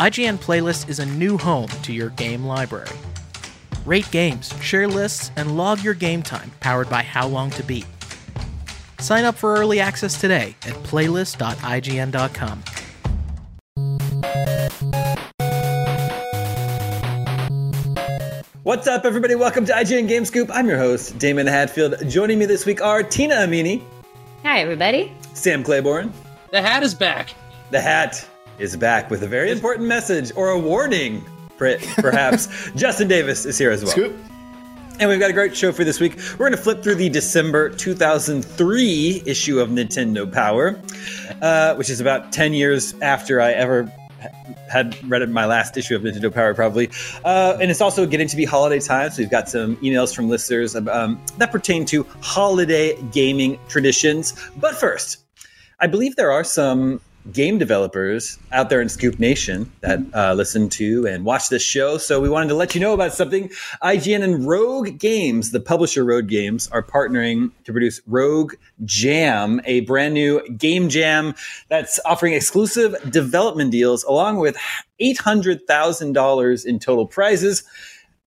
IGN Playlist is a new home to your game library. Rate games, share lists, and log your game time powered by How Long to Beat. Sign up for early access today at playlist.ign.com. What's up, everybody? Welcome to IGN Game Scoop. I'm your host, Damon Hatfield. Joining me this week are Tina Amini, Hi, everybody. Sam Claiborne. The hat is back. The hat is back with a very important message or a warning, per- perhaps. Justin Davis is here as well. Scoop. And we've got a great show for this week. We're going to flip through the December 2003 issue of Nintendo Power, uh, which is about 10 years after I ever had read my last issue of Nintendo Power, probably. Uh, and it's also getting to be holiday time, so we've got some emails from listeners um, that pertain to holiday gaming traditions. But first, I believe there are some game developers out there in Scoop Nation that uh, listen to and watch this show. So we wanted to let you know about something. IGN and Rogue Games, the publisher Rogue Games, are partnering to produce Rogue Jam, a brand new game jam that's offering exclusive development deals along with $800,000 in total prizes.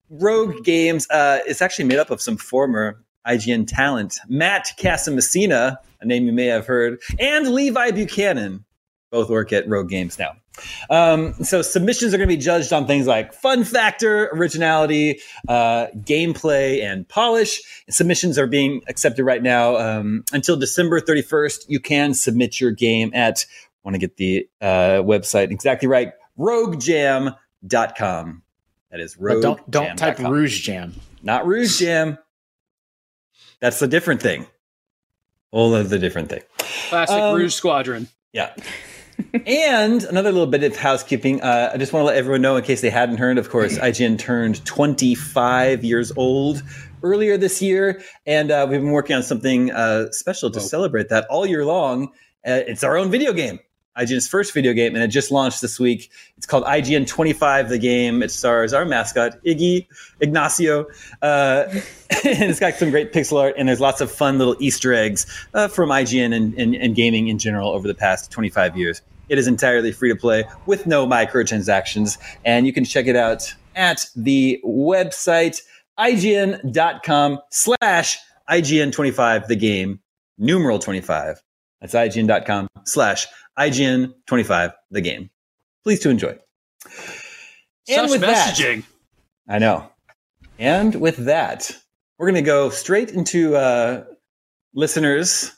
Rogue Games uh, is actually made up of some former IGN talent. Matt Casamassina, a name you may have heard, and Levi Buchanan both work at Rogue Games now. Um, so submissions are going to be judged on things like fun factor, originality, uh, gameplay, and polish. Submissions are being accepted right now um, until December 31st. You can submit your game at, want to get the uh, website exactly right, roguejam.com. That is But don't don't roguejam.com. type Rouge Jam. Not Rouge Jam. That's a different thing. Whole the different thing. Classic Um, Rouge Squadron. Yeah. And another little bit of housekeeping. Uh, I just want to let everyone know, in case they hadn't heard, of course, IGN turned 25 years old earlier this year. And uh, we've been working on something uh, special to Whoa. celebrate that all year long. Uh, it's our own video game. IGN's first video game, and it just launched this week. It's called IGN 25, the game. It stars our mascot, Iggy Ignacio. Uh, and it's got some great pixel art, and there's lots of fun little Easter eggs uh, from IGN and, and, and gaming in general over the past 25 years. It is entirely free to play with no microtransactions, and you can check it out at the website ign.com slash IGN25, the game, numeral 25. That's ign.com slash IGN25, the game. Please to enjoy. And Such with that- messaging. I know. And with that, we're going to go straight into uh, listeners,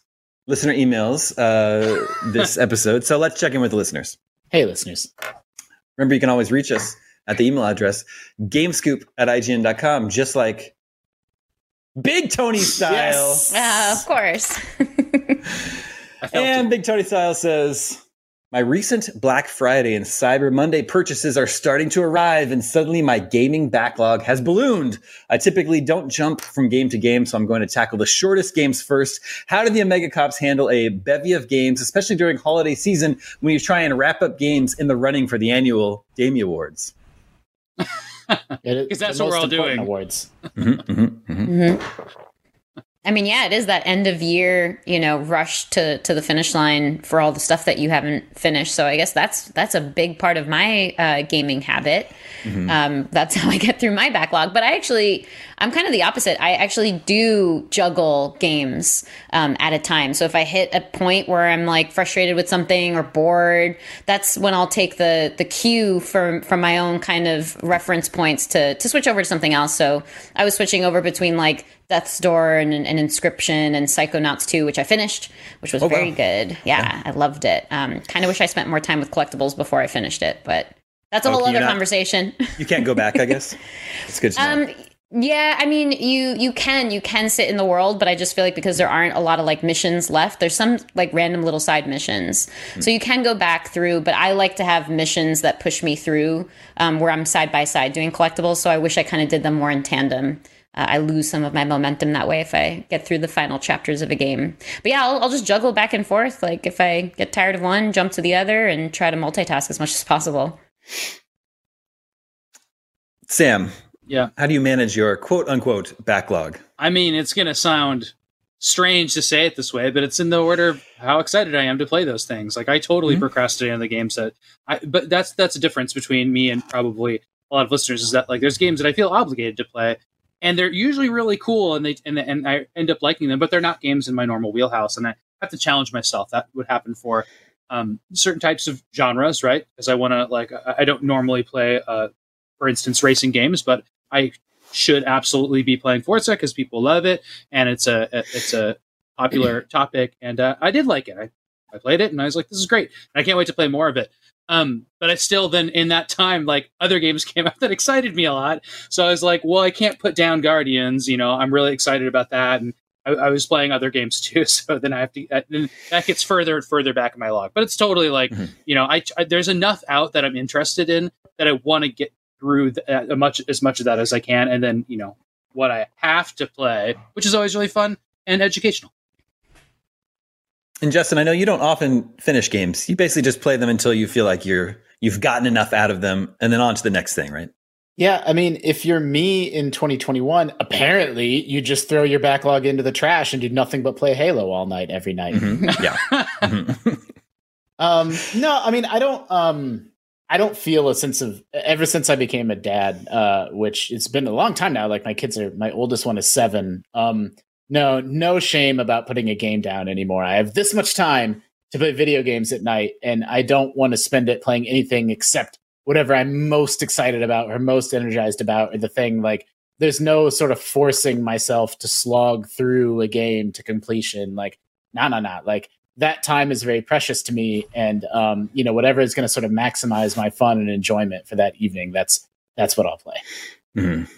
listener emails uh, this episode. So let's check in with the listeners. Hey, listeners. Remember, you can always reach us at the email address gamescoop at ign.com, just like Big Tony style. Yes. Uh, of course. I felt And it. Big Tony Style says, My recent Black Friday and Cyber Monday purchases are starting to arrive, and suddenly my gaming backlog has ballooned. I typically don't jump from game to game, so I'm going to tackle the shortest games first. How do the Omega Cops handle a bevy of games, especially during holiday season when you try and wrap up games in the running for the annual Gamey Awards? Because that's what we're all doing. Awards. Mm-hmm, mm-hmm, mm-hmm. I mean, yeah, it is that end of year, you know, rush to to the finish line for all the stuff that you haven't finished. So I guess that's that's a big part of my uh, gaming habit. Um, that's how I get through my backlog. But I actually, I'm kind of the opposite. I actually do juggle games um, at a time. So if I hit a point where I'm like frustrated with something or bored, that's when I'll take the the cue from from my own kind of reference points to to switch over to something else. So I was switching over between like Death's Door and, and Inscryption and Psychonauts 2, which I finished, which was Oh, wow. very good. Yeah, I loved it. Um, kind of wish I spent more time with collectibles before I finished it, but that's a Oh, whole other not- conversation. You can't go back, I guess. It's good. Um, yeah, I mean, you you can you can sit in the world, but I just feel like because there aren't a lot of like missions left, there's some like random little side missions, so you can go back through. But I like to have missions that push me through, um, where I'm side by side doing collectibles. So I wish I kind of did them more in tandem. Uh, I lose some of my momentum that way if I get through the final chapters of a game. But yeah, I'll, I'll just juggle back and forth. Like if I get tired of one, jump to the other and try to multitask as much as possible. Sam, Yeah. how do you manage your quote unquote backlog? I mean, it's going to sound strange to say it this way, but it's in the order of how excited I am to play those things. Like I totally Mhm. procrastinate on the games that I, but that's that's a difference between me and probably a lot of listeners is that like there's games that I feel obligated to play, and they're usually really cool, and they and and I end up liking them, but they're not games in my normal wheelhouse, and I have to challenge myself. That would happen for um, certain types of genres, right? Because I want to like I, don't normally play, uh, for instance, racing games, but I should absolutely be playing Forza because people love it, and it's a, a it's a popular topic, and uh, I did like it. I, I played it, and I was like, this is great. And I can't wait to play more of it. Um, but I still then in that time, like other games came out that excited me a lot. So I was like, well, I can't put down Guardians. You know, I'm really excited about that, and I, I was playing other games too. So then I have to. Uh, then that gets further and further back in my log. But it's totally like, Mhm. you know, I, I there's enough out that I'm interested in that I want to get through th- uh, as much as much of that as I can, and then you know what I have to play, which is always really fun and educational. And Justin, I know you don't often finish games. You basically just play them until you feel like you're you've gotten enough out of them, and then on to the next thing, right? Yeah, I mean, if you're me in 2021, apparently you just throw your backlog into the trash and do nothing but play Halo all night every night. Mhm. Yeah. Um, no, I mean, I don't. Um, I don't feel a sense of ever since I became a dad, uh, which it's been a long time now. Like my kids are, my oldest one is seven. Um, no, no shame about putting a game down anymore. I have this much time to play video games at night, and I don't want to spend it playing anything except whatever I'm most excited about or most energized about, or the thing. Like, there's no sort of forcing myself to slog through a game to completion. Like, nah, nah, nah. Like that time is very precious to me and um, you know whatever is going to sort of maximize my fun and enjoyment for that evening that's that's what i'll play Mhm.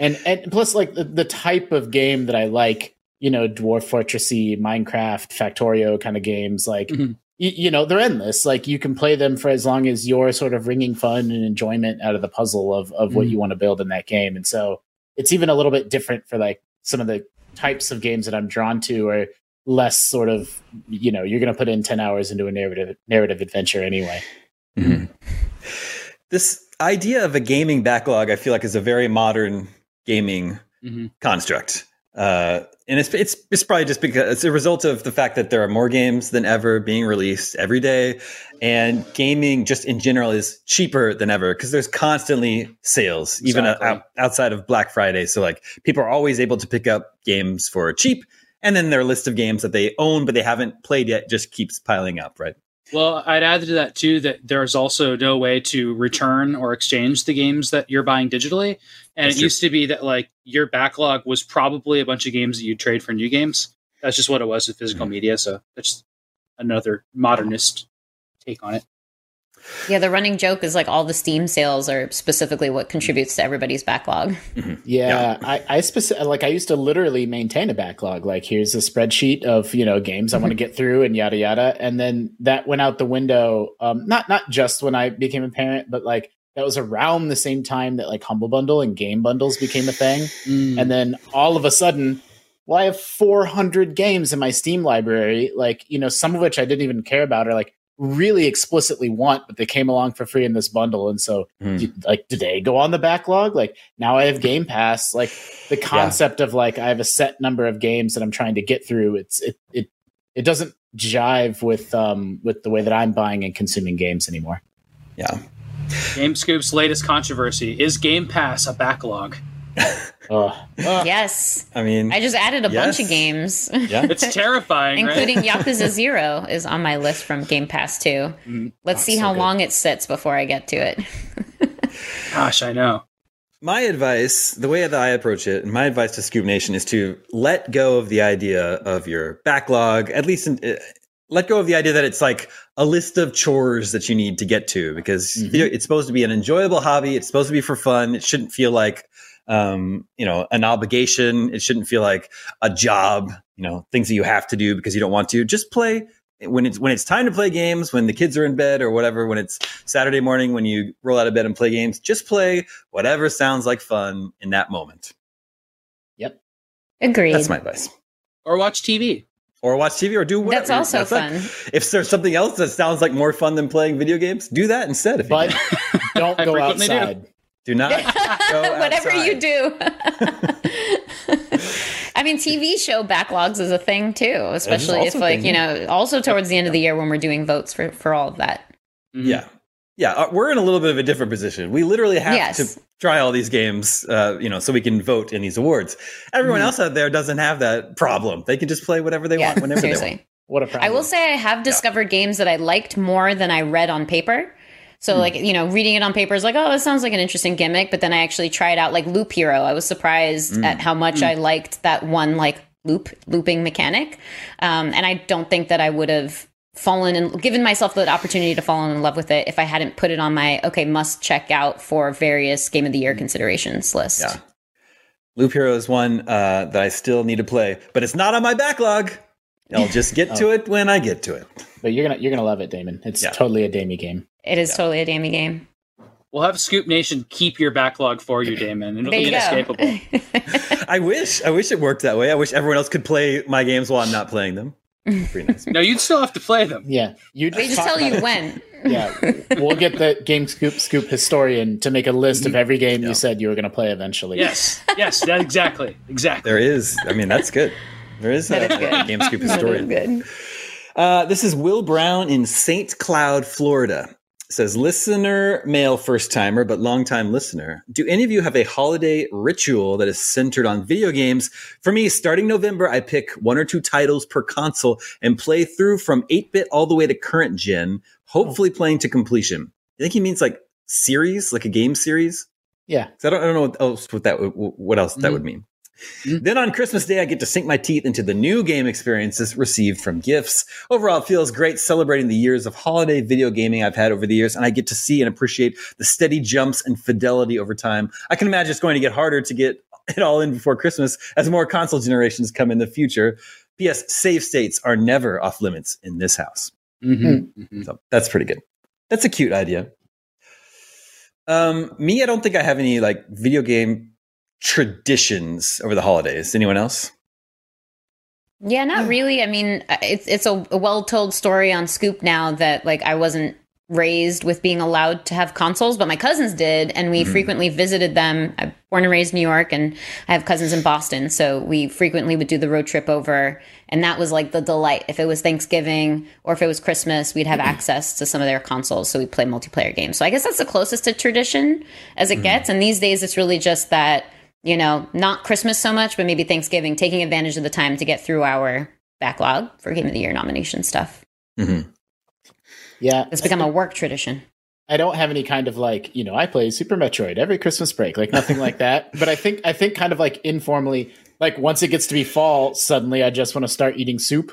And and plus like the, the type of game that i like you know dwarf fortressy minecraft factorio kind of games like Mhm. y- you know they're endless like you can play them for as long as you're sort of wringing fun and enjoyment out of the puzzle of of what Mhm. you want to build in that game and so it's even a little bit different for like some of the types of games that i'm drawn to or less sort of you know you're going to put in 10 hours into a narrative narrative adventure anyway Mhm. This idea of a gaming backlog, I feel like, is a very modern gaming Mhm. construct. Uh, and it's, it's it's probably just because it's a result of the fact that there are more games than ever being released every day, and gaming just in general is cheaper than ever because there's constantly sales, even Exactly. out, outside of Black Friday. So like people are always able to pick up games for cheap, and then their list of games that they own but they haven't played yet just keeps piling up, right? Well, I'd add to that too that there's also no way to return or exchange the games that you're buying digitally. And That's it true. used to be that like your backlog was probably a bunch of games that you trade for new games. That's just what it was with physical Mhm. media. So that's another modernist take on it. Yeah, the running joke is like all the Steam sales are specifically what contributes to everybody's backlog. Mm-hmm. yeah, I, I specific like I used to literally maintain a backlog. Like, here's a spreadsheet of you know games I want to mm-hmm. get through and yada yada, and then that went out the window. Um, not not just when I became a parent, but like that was around the same time that like Humble Bundle and Game Bundles became a thing, mm. and then all of a sudden. Well, I have 400 games in my Steam library, like, you know, some of which I didn't even care about or like really explicitly want, but they came along for free in this bundle. And so do- like do they go on the backlog like now i have game pass like the concept of like i have a set number of games that i'm trying to get through it's it it, it doesn't jive with um with the way that i'm buying and consuming games anymore Yeah. Game Scoop's latest controversy is Game Pass a backlog? Ugh. Ugh. Yes. I mean, I just added a bunch of games, yeah. It's terrifying, including? Yakuza Zero is on my list from Game Pass too. Mhm. Let's Oh, see so how good. long it sits before I get to it. Gosh, I know. My advice, the way that I approach it, and my advice to Scoop Nation is to let go of the idea of your backlog, at least in, uh, let go of the idea that it's like a list of chores that you need to get to because Mhm. it's supposed to be an enjoyable hobby. It's supposed to be for fun. It shouldn't feel like, um, you know, an obligation. It shouldn't feel like a job, you know, things that you have to do because you don't want to. Just play when it's when it's time to play games, when the kids are in bed or whatever, when it's Saturday morning when you roll out of bed and play games, just play whatever sounds like fun in that moment. Yep. Agreed. That's my advice. Or watch TV. Or watch TV or do whatever. That's also like- fun. if there's something else that sounds like more fun than playing video games, do that instead. If you but can. don't go outside. do. outside do not go Whatever you do. I mean, TV show backlogs is a thing too, especially if like you know, also towards the end of the year when we're doing votes for for all of that. Mhm. Yeah. Yeah, uh, we're in a little bit of a different position. We literally have Yes. to try all these games, uh, you know, so we can vote in these awards. Everyone Mhm. else out there doesn't have that problem. They can just play whatever they yeah, want whenever they want. What a problem. I will say I have discovered games that I liked more than I read on paper. So Hmm. like you know, reading it on paper is like, oh, this sounds like an interesting gimmick. But then I actually tried it out like Loop Hero. I was surprised Hmm. at how much I liked that one like loop looping mechanic. Um, and I don't think that I would have fallen and given myself the opportunity to fall in love with it if I hadn't put it on my okay must check out for various game of the year considerations list. Hmm. Yeah. Loop Hero is one uh, that I still need to play, but it's not on my backlog. I'll just get to it when I get to it. but you're gonna you're gonna love it, Damon. It's Yeah. totally a Damie game. It is totally a Damie game. We'll have Scoop Nation keep your backlog for you, Damon. It'll There be inescapable. I wish, I wish it worked that way. I wish everyone else could play my games while I'm not playing them. Pretty nice. no, you'd still have to play them. Yeah, you they just tell you it. when. Yeah, we'll get the Game Scoop Scoop historian to make a list of every game you said you were gonna play eventually. Yes, yes, that, exactly, exactly. There is, I mean, that's good. There is a, That is a Game Scoop That is historian. good. Uh, this is Will Brown in St. Cloud, Florida. Says listener, male first timer, but long time listener. Do any of you have a holiday ritual that is centered on video games? For me, starting November, I pick one or two titles per console and play through from 8 bit all the way to current gen, hopefully playing to completion. I think he means like series, like a game series. yeah. I don't, I don't know what else what that what else that Mhm. would mean. Mhm. Then on Christmas Day, I get to sink my teeth into the new game experiences received from gifts. Overall, it feels great celebrating the years of holiday video gaming I've had over the years, and I get to see and appreciate the steady jumps and fidelity over time. I can imagine it's going to get harder to get it all in before Christmas as more console generations come in the future. P.S. Save states are never off limits in this house. Mhm, mhm. So that's pretty good. That's a cute idea. Um, me, I don't think I have any like video game traditions over the holidays. Anyone else? Yeah, not hmm. really. I mean, uh, it's it's a, a well told story on Scoop now that like I wasn't raised with being allowed to have consoles, but my cousins did, and we mm-hmm. frequently visited them. I'm born and raised in New York, and I have cousins in Boston, so we frequently would do the road trip over, and that was like the delight. If it was Thanksgiving or if it was Christmas, we'd have mm-hmm. access to some of their consoles, so we'd play multiplayer games. So I guess that's the closest to tradition as it mm-hmm. gets. And these days, it's really just that you know, not Christmas so much, but maybe Thanksgiving, taking advantage of the time to get through our backlog for Game of the Year nomination stuff. Mm-hmm. Yeah. It's become a work tradition. I don't have any kind of like, you know, I play Super Metroid every Christmas break, like nothing like that. But I think I think kind of like informally, like once it gets to be fall, suddenly I just want to start eating soup.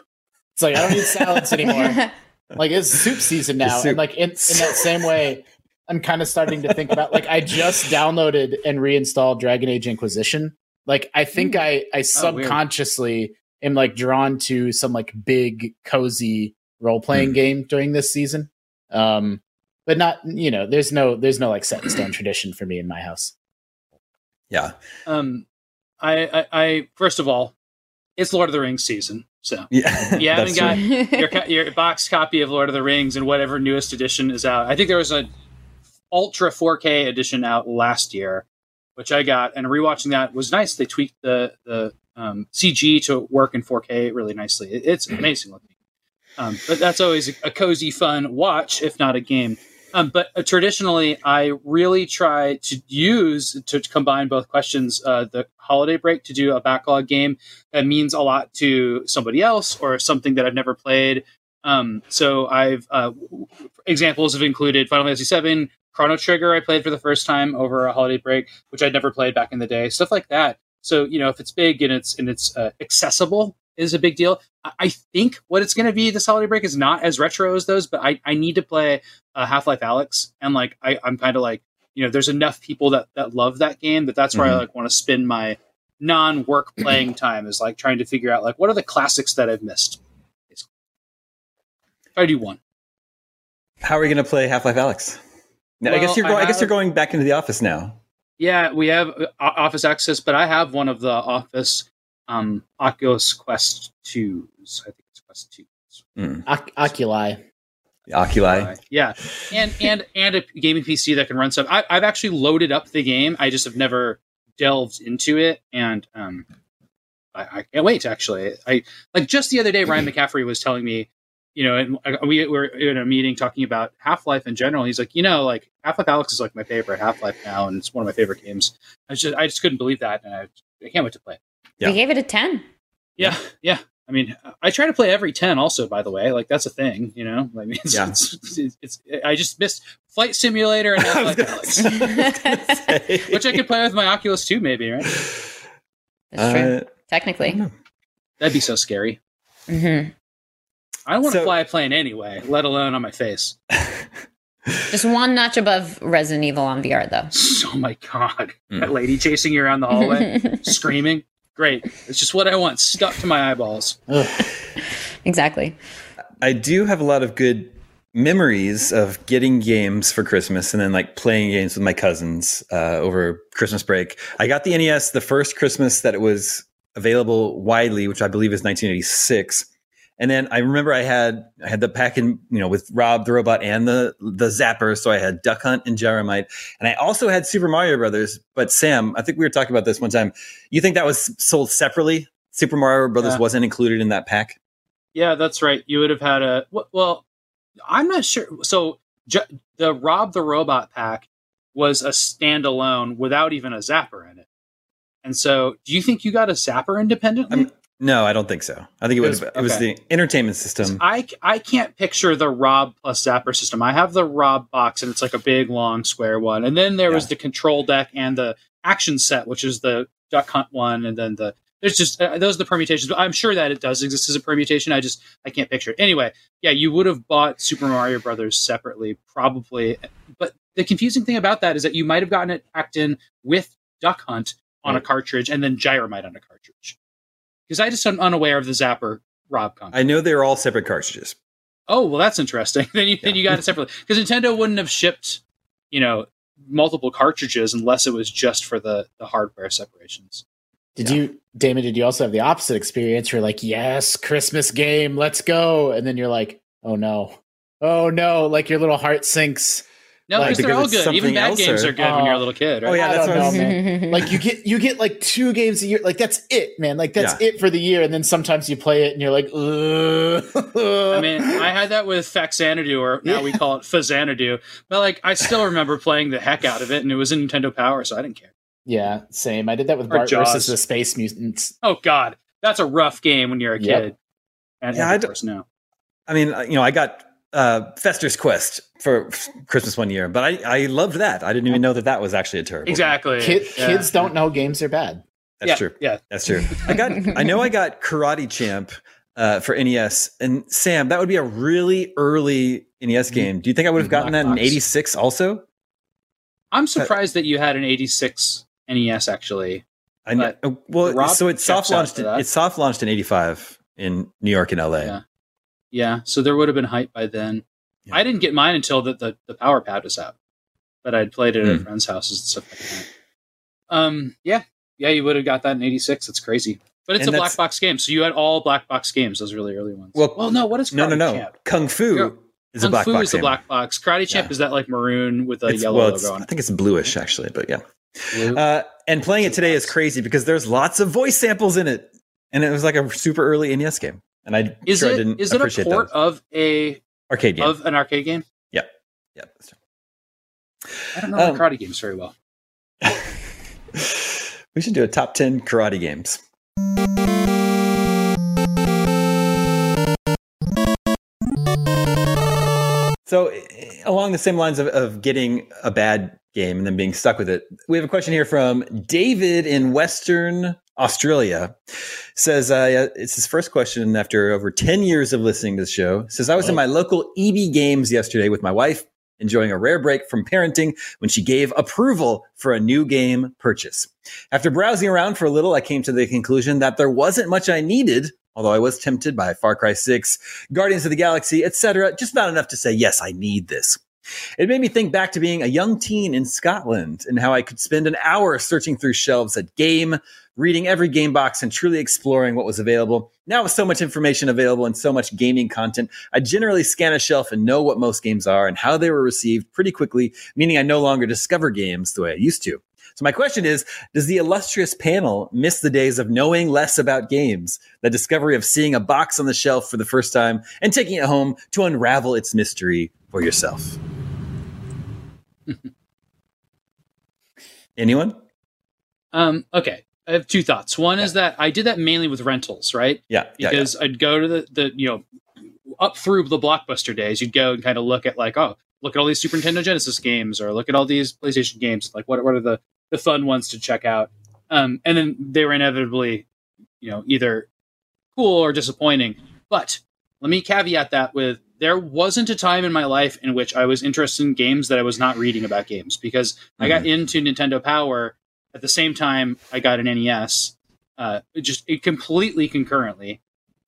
It's like I don't eat salads anymore. Like it's soup season now. soup. And like in, in that same way, I'm kind of starting to think about like I just downloaded and reinstalled Dragon Age Inquisition. Like I think I I subconsciously am like drawn to some like big cozy role playing Hmm. game during this season. Um but not you know, there's no there's no like set in stone tradition for me in my house. Yeah. Um, I, I, I first of all, it's Lord of the Rings season, so Yeah. you haven't got your your box copy of Lord of the Rings and whatever newest edition is out. I think there was a Ultra 4K edition out last year, which I got, and rewatching that was nice. They tweaked the the um, CG to work in 4K really nicely. It, it's amazing looking. Um, but that's always a, a cozy, fun watch, if not a game. Um, but uh, traditionally, I really try to use to combine both questions. Uh, the holiday break to do a backlog game that means a lot to somebody else or something that I've never played. Um, so I've uh, examples have included Final Fantasy VII, Chrono Trigger. I played for the first time over a holiday break, which I'd never played back in the day. Stuff like that. So you know, if it's big and it's and it's uh, accessible, is a big deal. I, I think what it's going to be this holiday break is not as retro as those, but I, I need to play uh, Half Life Alyx, and like I, I'm kind of like you know, there's enough people that that love that game that that's where I Mhm. like want to spend my non-work playing time is like trying to figure out like what are the classics that I've missed. Basically. I do one. How are we going to play Half Life Alyx? Now, I guess you're I going. I, guess you're going back into the office now. Yeah, we have uh, Office access, but I have one of the Office um, Oculus Quest twos. I think it's Quest two. Mm. Oc- Oculi. Oculi. Yeah, and and and a gaming PC that can run stuff. I, I've actually loaded up the game. I just have never delved into it, and um, I, I can't wait. Actually, I like just the other day, Ryan McCaffrey was telling me, you know, and uh, we were in a meeting talking about Half Life in general. He's like, you know, like Half Life Alyx is like my favorite Half Life now, and it's one of my favorite games. I just I just couldn't believe that, and I, I can't wait to play. it. Yeah. We gave it a 10. Yeah, yeah. I mean, I try to play every ten. Also, by the way, like that's a thing. You know, I mean, it's, Yeah. it's, it's, it's I just missed Flight Simulator and I Half-Life Alyx, I was gonna say. which I could play with my Oculus too, maybe. Right? That's true. Uh, Technically. That'd be so scary. hmm I don't want to So- fly a plane anyway, let alone on my face. Just one notch above Resident Evil on VR, though. Oh my god, Mm. that lady chasing you around the hallway, screaming. Great, it's just what I want, stuck to my eyeballs. Exactly. I do have a lot of good memories of getting games for Christmas and then like playing games with my cousins uh, over Christmas break. I got the NES the first Christmas that it was available widely, which I believe is 1986. And then I remember I had I had the pack in you know with Rob the robot and the the Zapper, so I had Duck Hunt and Gyromite, and I also had Super Mario Brothers. But Sam, I think we were talking about this one time. You think that was sold separately? Super Mario Brothers Yeah. wasn't included in that pack. Yeah, that's right. You would have had a well. I'm not sure. So the Rob the Robot pack was a standalone without even a Zapper in it. And so, do you think you got a Zapper independently? I'm- No, I don't think so. I think it, It was it was the entertainment system. I, I can't picture the Rob plus Zapper system. I have the Rob box, and it's like a big, long, square one. And then there was the control deck and the action set, which is the Duck Hunt one. And then the there's just uh, those are the permutations. But I'm sure that it does exist as a permutation. I just I can't picture it. Anyway, yeah, you would have bought Super Mario Brothers separately, probably. But the confusing thing about that is that you might have gotten it packed in with Duck Hunt on a cartridge and then Gyromite on a cartridge. Because I just am unaware of the Zapper Rob combo. I know they're all separate cartridges. Oh well, that's interesting. then you then you got it separately because Nintendo wouldn't have shipped, you know, multiple cartridges unless it was just for the the hardware separations. Did Yeah. you, Damon? Did you also have the opposite experience? You're like, yes, Christmas game, let's go, and then you're like, oh no, oh no, like your little heart sinks. No, Like, because they're because all good. Even bad games or- are good when you're a Oh. little kid, right? Oh, yeah, that's don't what I know, was- man. like you get you get like two games a year. Like that's it, man. Like that's Yeah. it for the year. And then sometimes you play it and you're like, Ugh. I mean, I had that with Faxanadu, or now we call it Fazanadu. But like, I still remember playing the heck out of it, and it was in Nintendo Power, so I didn't care. yeah, same. I did that with Or Bart Jaws. versus the Space Mutants. Oh God, that's a rough game when you're a Yep. kid. And Yeah, and I of d- course, no. I mean, uh, you know, I got uh, Fester's Quest for Christmas one year, but I, I loved that. I didn't even know that that was actually a terrible. Exactly. Kid, Yeah. Kids don't know games are bad. That's yeah, true. Yeah. That's true. I got. I know I got Karate Champ uh, for NES, and Sam, that would be a really early NES game. Do you think I would have gotten that in '86 also? I'm surprised that you had an 86 NES actually. I know. Uh, well, Rob so it soft launched. In, it soft launched in '85 in New York and LA. Yeah. Yeah, so there would have been hype by then. Yeah. I didn't get mine until the, the, the Power Pad was out, but I'd played it at Hmm. friends' houses and stuff like that. Um, yeah, yeah, you would have got that in '86. It's crazy, but it's And a black box game, so you had all black box games, those really early ones. Well- well, no, what is it? No, no, Karate no. Champ? Kung Fu is Kung a black Fu box is the black box. Karate Champ Yeah. is that like maroon with a It's- yellow well, logo on I think it's bluish actually, but yeah. Uh, and playing it today is crazy because there's lots of voice samples in it, and it was like a super early NES game. And I is sure I it didn't is it a appreciate port that. of a arcade game. of an arcade game? yeah, true. I don't know Um, the karate games very well. we should do a top 10 karate games. So, along the same lines of, of getting a bad game and then being stuck with it, we have a question here from David in Western Australia. Says uh, it's his first question after over 10 years of listening to the show. Says, I was in my local EB Games yesterday with my wife, enjoying a rare break from parenting when she gave approval for a new game purchase. After browsing around for a little, I came to the conclusion that there wasn't much I needed, although I was tempted by Far Cry 6, Guardians of the Galaxy, etc., just not enough to say, yes, I need this. It made me think back to being a young teen in Scotland and how I could spend an hour searching through shelves at game, reading every game box and truly exploring what was available. Now with so much information available and so much gaming content, I generally scan a shelf and know what most games are and how they were received pretty quickly, meaning I no longer discover games the way I used to. So my question is, does the illustrious panel miss the days of knowing less about games, the discovery of seeing a box on the shelf for the first time and taking it home to unravel its mystery for yourself? Anyone? Um, okay. I have two thoughts. One is that I did that mainly with rentals, right? Yeah. yeah, Because I'd go to the, the, you know, up through the blockbuster days, you'd go and kind of look at like, oh, look at all these Super Nintendo Genesis games, or look at all these PlayStation games. Like, what what are the the fun ones to check out? Um, and then they were inevitably, you know, either cool or disappointing. But let me caveat that with there wasn't a time in my life in which I was interested in games that I was not reading about games because mm-hmm. I got into Nintendo Power at the same time I got an NES, uh, just it completely concurrently.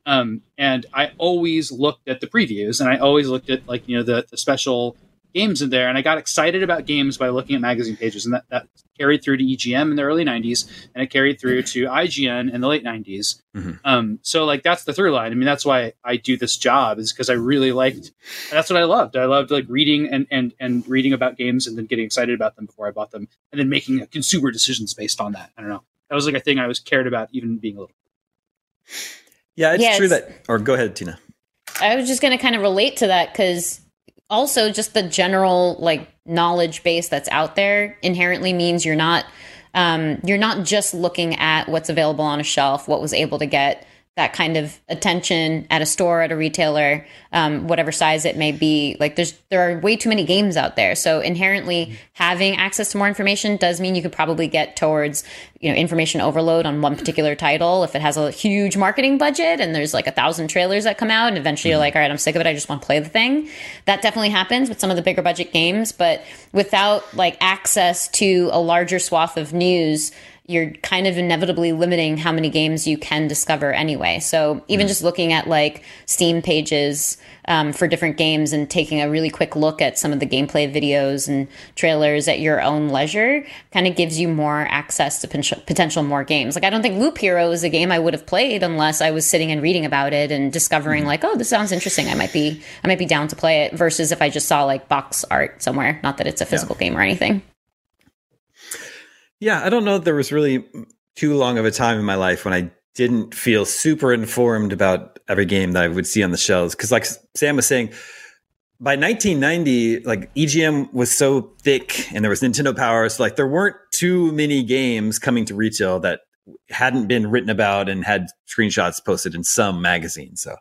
Um, and I always looked at the previews and I always looked at like, you know, the, the special games in there. And I got excited about games by looking at magazine pages. And that, that carried through to EGM in the early 90s and it carried through to IGN in the late 90s. Mm-hmm. Um, so, like, that's the through line. I mean, that's why I do this job is because I really liked, that's what I loved. I loved like reading and, and, and reading about games and then getting excited about them before I bought them and then making consumer decisions based on that. I don't know. That was like a thing I was cared about even being a little. Yeah, it's yeah, true it's, that. Or go ahead, Tina. I was just going to kind of relate to that because also just the general like knowledge base that's out there inherently means you're not um, you're not just looking at what's available on a shelf, what was able to get that kind of attention at a store at a retailer um, whatever size it may be. Like there's there are way too many games out there. So inherently having access to more information does mean you could probably get towards you know information overload on one particular title if it has a huge marketing budget and there's like a thousand trailers that come out and eventually you're mm-hmm. like all right i'm sick of it. I just want to play the thing. That definitely happens with some of the bigger budget games but without like access to a larger swath of news you're kind of inevitably limiting how many games you can discover anyway. So even mm. just looking at like Steam pages um, for different games and taking a really quick look at some of the gameplay videos and trailers at your own leisure kind of gives you more access to potential, potential more games. Like I don't think Loop Hero is a game I would have played unless I was sitting and reading about it and discovering mm. like, oh, this sounds interesting. I might be I might be down to play it versus if I just saw like box art somewhere. Not that it's a physical yeah. game or anything. Yeah, I don't know that there was really too long of a time in my life when I didn't feel super informed about every game that I would see on the shelves. Because, like Sam was saying, by 1990, like EGM was so thick and there was Nintendo Power, so like there weren't too many games coming to retail that hadn't been written about and had screenshots posted in some magazine. So,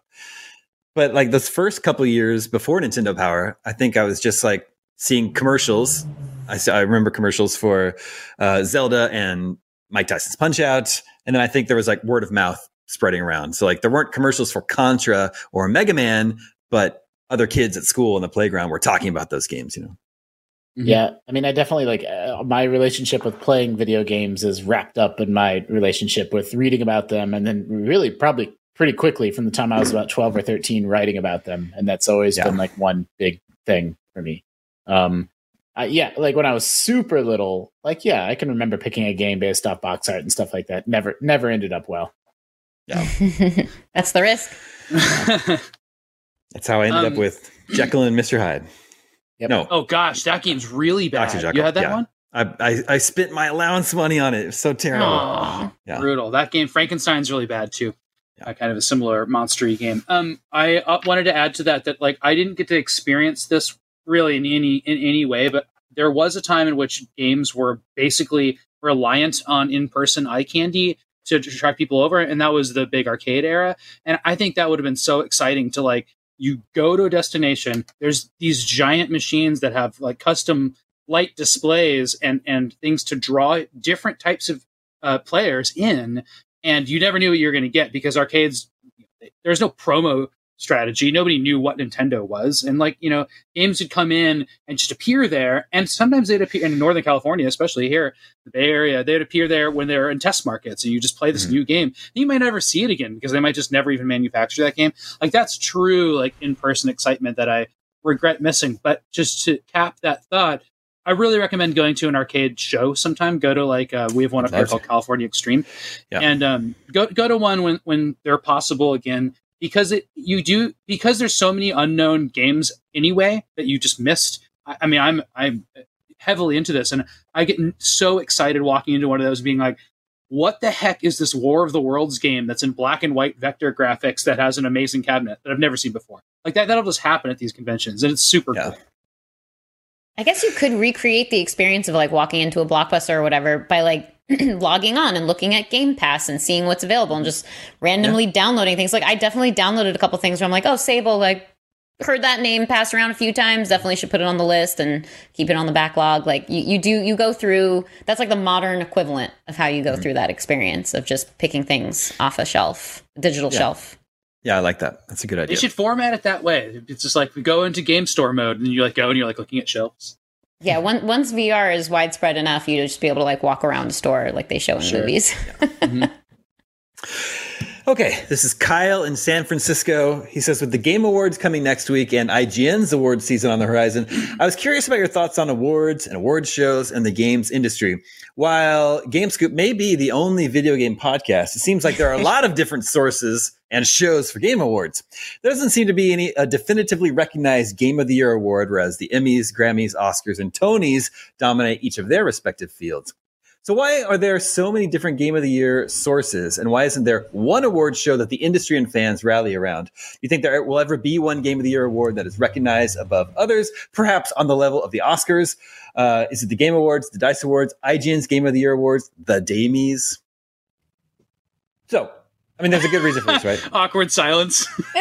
but like those first couple years before Nintendo Power, I think I was just like seeing commercials I, I remember commercials for uh, Zelda and Mike Tyson's Punch Out, and then I think there was like word of mouth spreading around. So like there weren't commercials for Contra or Mega Man, but other kids at school in the playground were talking about those games. You know. Mm-hmm. Yeah, I mean, I definitely like uh, my relationship with playing video games is wrapped up in my relationship with reading about them, and then really probably pretty quickly from the time I was about twelve or thirteen writing about them, and that's always yeah. been like one big thing for me. Um, uh, yeah, like when I was super little, like yeah, I can remember picking a game based off box art and stuff like that. Never, never ended up well. Yeah, that's the risk. that's how I ended um, up with Jekyll and Mr. Hyde. Yep. No. Oh gosh, that game's really bad. You had that yeah. one? I, I, I spent my allowance money on it. It was so terrible. Oh, yeah. Brutal. That game, Frankenstein's really bad too. Yeah. Uh, kind of a similar monstery game. Um, I uh, wanted to add to that that like I didn't get to experience this really in any in any way, but there was a time in which games were basically reliant on in-person eye candy to attract people over and that was the big arcade era. And i think that would have been so exciting to like you go to a destination there's these giant machines that have like custom light displays and and things to draw different types of uh, players in and you never knew what you were going to get because arcades there's no promo strategy. Nobody knew what Nintendo was. And like, you know, games would come in and just appear there. And sometimes they'd appear in Northern California, especially here, the Bay Area, they'd appear there when they're in test markets and you just play this mm-hmm. new game. And you might never see it again because they might just never even manufacture that game. Like that's true, like in-person excitement that I regret missing. But just to cap that thought, I really recommend going to an arcade show sometime. Go to like uh, we have one up here called California Extreme, yeah. and um, go go to one when when they're possible again because it you do because there's so many unknown games anyway that you just missed. I, I mean, I'm I'm heavily into this, and I get so excited walking into one of those, being like, "What the heck is this War of the Worlds game that's in black and white vector graphics that has an amazing cabinet that I've never seen before?" Like that, that'll just happen at these conventions, and it's super Yeah. cool. I guess you could recreate the experience of like walking into a blockbuster or whatever by like logging on and looking at Game Pass and seeing what's available and just randomly downloading things. Like I definitely downloaded a couple things where I'm like, oh, Sable, like heard that name passed around a few times. Definitely should put it on the list and keep it on the backlog. Like you, you do, you go through. That's like the modern equivalent of how you go mm-hmm. through that experience of just picking things off a shelf, digital shelf. Yeah, I like that. That's a good They idea. should format it that way. It's just like we go into game store mode, and you like go and you're like looking at shelves. Yeah, one, once VR is widespread enough, you just be able to like walk around the store like they show in Sure. movies. Mm-hmm. Okay, this is Kyle in San Francisco. He says, with the Game Awards coming next week and IGN's award season on the horizon, I was curious about your thoughts on awards and award shows and the games industry. While GameScoop may be the only video game podcast, it seems like there are a lot of different sources and shows for Game Awards. There doesn't seem to be any a definitively recognized Game of the Year award, whereas the Emmys, Grammys, Oscars, and Tonys dominate each of their respective fields. So why are there so many different Game of the Year sources, and why isn't there one award show that the industry and fans rally around? Do you think there will ever be one Game of the Year award that is recognized above others, perhaps on the level of the Oscars? Uh, is it the Game Awards, the Dice Awards, IGN's Game of the Year awards, the Damies? So, I mean, there's a good reason for this, right? Awkward silence.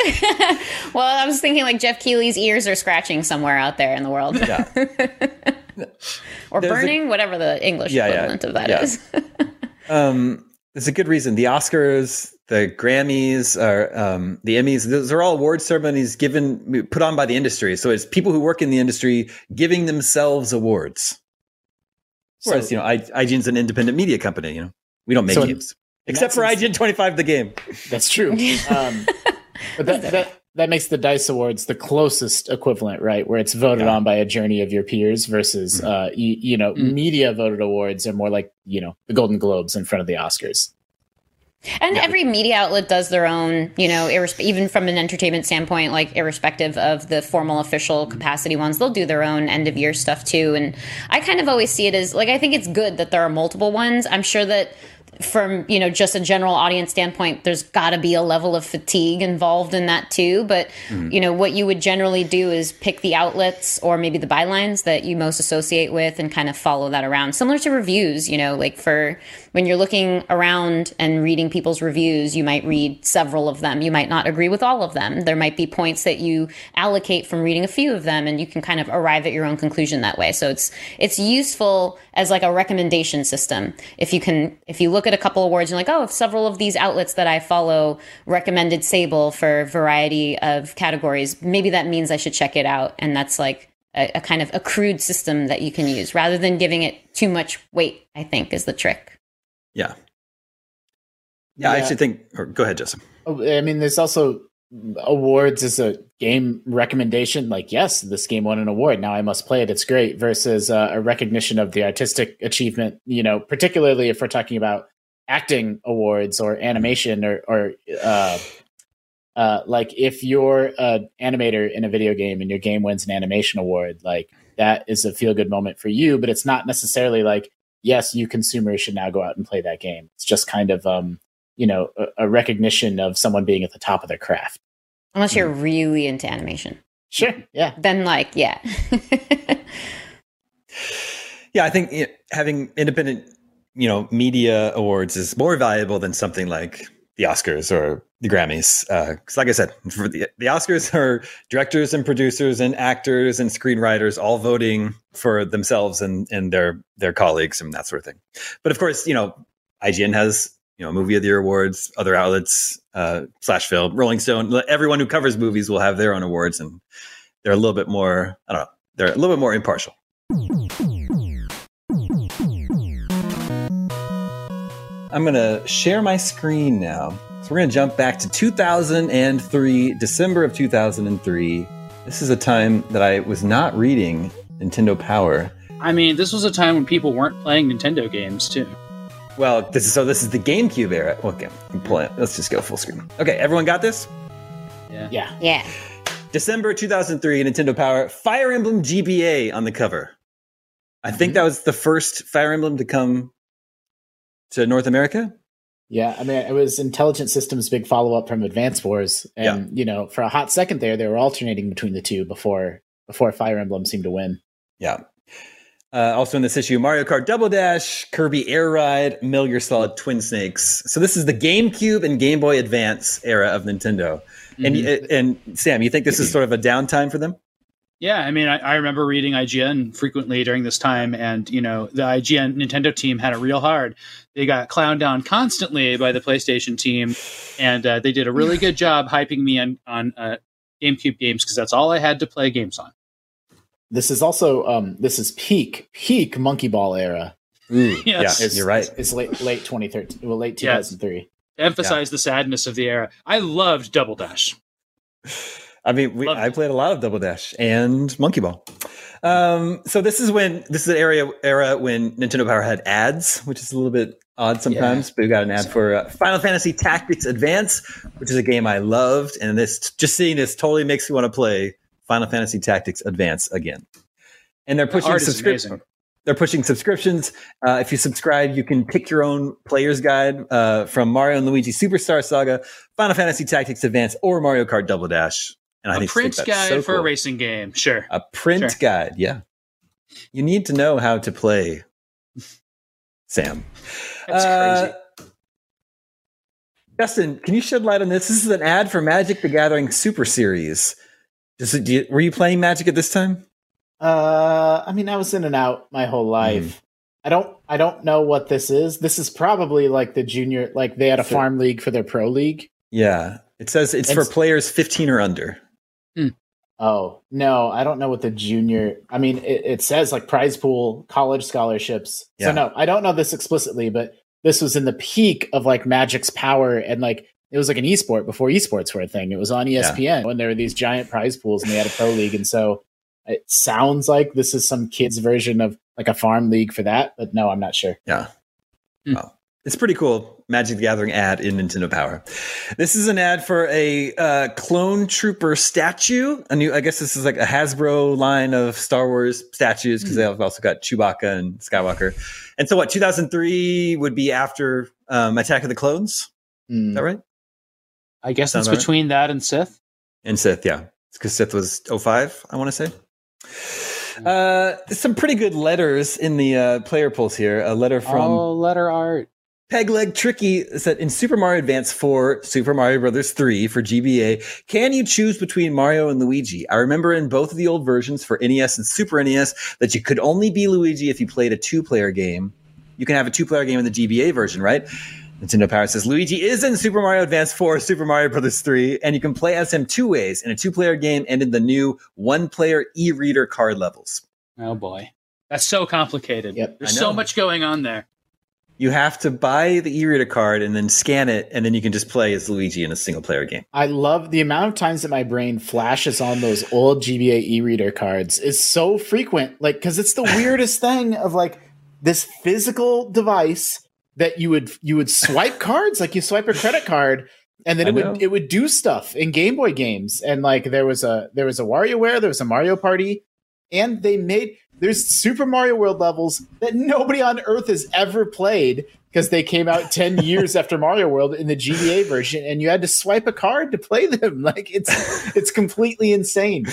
well, I was thinking like Geoff Keighley's ears are scratching somewhere out there in the world. Yeah. or There's a- burning, whatever the English Yeah, yeah, equivalent of that yeah. is. um, there's a good reason. The Oscars, the Grammys, or um, the Emmys, those are all award ceremonies given, put on by the industry. So it's people who work in the industry giving themselves awards. Whereas, So- you know, I, IGN's an independent media company. You know, we don't make So games in except for sense- IGN 25, the game. That's true. Um, but that, that that makes the Dice Awards the closest equivalent, right? Where it's voted Yeah. on by a journey of your peers versus, uh, you, you know, Mm. media voted awards are more like you know the Golden Globes in front of the Oscars. And every media outlet does their own, you know, irresp- even from an entertainment standpoint, like irrespective of the formal official capacity ones, they'll do their own end of year stuff too. And I kind of always see it as like, I think it's good that there are multiple ones. I'm sure that from, you know, just a general audience standpoint, there's got to be a level of fatigue involved in that too. But, mm-hmm. you know, what you would generally do is pick the outlets or maybe the bylines that you most associate with and kind of follow that around. Similar to reviews, you know, like for when you're looking around and reading people's reviews, you might read several of them. You might not agree with all of them. There might be points that you allocate from reading a few of them and you can kind of arrive at your own conclusion that way. So it's it's useful as like a recommendation system. If you can if you look at a couple of words and like, oh, if several of these outlets that I follow recommended Sable for variety of categories, maybe that means I should check it out. And that's like a, a kind of a crude system that you can use rather than giving it too much weight, I think is the trick. Yeah. Yeah, I Yeah. actually think, or go ahead, Joseph. Oh, I mean, there's also awards as a game recommendation. Like, yes, this game won an award. Now I must play it. It's great. Versus uh, a recognition of the artistic achievement. You know, particularly if we're talking about acting awards or animation or or uh, uh, like if you're an animator in a video game and your game wins an animation award, like that is a feel good moment for you. But it's not necessarily like, yes, you consumers should now go out and play that game. It's just kind of um, you know a, a recognition of someone being at the top of their craft. Unless you're really into animation. Sure. Yeah. Then like, yeah. Yeah, I think you know, having independent, you know, media awards is more valuable than something like the Oscars or the Grammys. Because, like I said, for the, the Oscars are directors and producers and actors and screenwriters all voting for themselves and, and their their colleagues and that sort of thing. But of course, you know, IGN has you know movie of the year awards. Other outlets, uh, Slash Film, Rolling Stone, everyone who covers movies will have their own awards, and they're a little bit more. I don't know. They're a little bit more impartial. I'm going to share my screen now. So we're going to jump back to 2003, December of 2003. This is a time that I was not reading Nintendo Power. I mean, this was a time when people weren't playing Nintendo games too. Well, this is so this is the GameCube era. Okay, I'm pulling it. Let's just go full screen. Okay, everyone got this? Yeah. Yeah. yeah. December 2003, Nintendo Power, Fire Emblem GBA on the cover. I think mm-hmm. that was the first Fire Emblem to come to North America. Yeah, I mean, it was Intelligent Systems' big follow up from Advance Wars, and you know, for a hot second there, they were alternating between the two before before Fire Emblem seemed to win. Yeah. Uh, also in this issue, Mario Kart Double Dash, Kirby Air Ride, Metal Gear Solid Twin Snakes. So this is the GameCube and Game Boy Advance era of Nintendo. And Mhm. and Sam, you think this is sort of a downtime for them? Yeah, I mean, I, I remember reading IGN frequently during this time, and you know, the IGN Nintendo team had it real hard. They got clowned down constantly by the PlayStation team, and uh, they did a really good job hyping me on on uh, GameCube games because that's all I had to play games on. This is also um, this is peak peak Monkey Ball era. Ooh, Yes. yeah, you're right. It's, it's late late 2013, well, late Yeah. 2003. Emphasize the sadness of the era. I loved Double Dash. I mean, we, I played a lot of Double Dash and Monkey Ball. Um, so this is when this is an area era when Nintendo Power had ads, which is a little bit odd sometimes. But we got an ad for uh, Final Fantasy Tactics Advance, which is a game I loved, and this just seeing this totally makes me want to play Final Fantasy Tactics Advance again. And they're pushing art is subscriptions. They're pushing subscriptions. Uh, if you subscribe, you can pick your own player's guide uh, from Mario and Luigi Superstar Saga, Final Fantasy Tactics Advance, or Mario Kart Double Dash. And I A think print that's guide so for a racing game. Sure. A print Sure. guide, yeah. You need to know how to play, Sam. That's Uh, crazy. Justin, can you shed light on this? This is an ad for Magic: The Gathering Super Series. Does it, do you, were you playing Magic at this time? Uh, I mean, I was in and out my whole life. I don't I don't know what this is. This is probably like the junior like they had a farm league for their pro league. Yeah, it says it's for players 15 or under. Oh, no, I don't know what the junior I mean, it, it says like prize pool, college scholarships. Yeah. So no, I don't know this explicitly, but this was in the peak of like Magic's power and like it was like an esport before esports were a thing. It was on ESPN when there were these giant prize pools and they had a pro league. And so it sounds like this is some kid's version of like a farm league for that, but no, I'm not sure. Yeah. Hmm. Well, it's pretty cool. Magic the Gathering ad in Nintendo Power. This is an ad for a uh, clone trooper statue. A new, I guess this is like a Hasbro line of Star Wars statues because they've also got Chewbacca and Skywalker. And so, what 2003 would be after um, Attack of the Clones? Hmm. Is that right? I guess Sound it's about right? between that and Sith. And Sith, yeah. Because Sith was 05, I want to say. Uh, some pretty good letters in the uh, player pulse here. A letter from oh, letter art. Peg Leg Tricky said in Super Mario Advance 4, Super Mario Brothers 3 for GBA, can you choose between Mario and Luigi? I remember in both of the old versions for NES and Super NES that you could only be Luigi if you played a two player game. You can have a two player game in the GBA version, right? Nintendo Power says Luigi is in Super Mario Advance 4, Super Mario Brothers 3, and you can play as him two ways in a two player game and in the new one player e reader card levels. Oh boy, that's so complicated. Yep. There's so much going on there. You have to buy the e reader card and then scan it, and then you can just play as Luigi in a single player game. I love the amount of times that my brain flashes on those old GBA e-reader cards is so frequent. Like, because it's the weirdest thing of like this physical device that you would you would swipe cards, like you swipe a credit card, and then I it know. would it would do stuff in Game Boy games. And like there was a there was a WarioWare, there was a Mario Party, and they made there's Super Mario World levels that nobody on earth has ever played because they came out 10 years after Mario World in the GBA version and you had to swipe a card to play them like it's it's completely insane.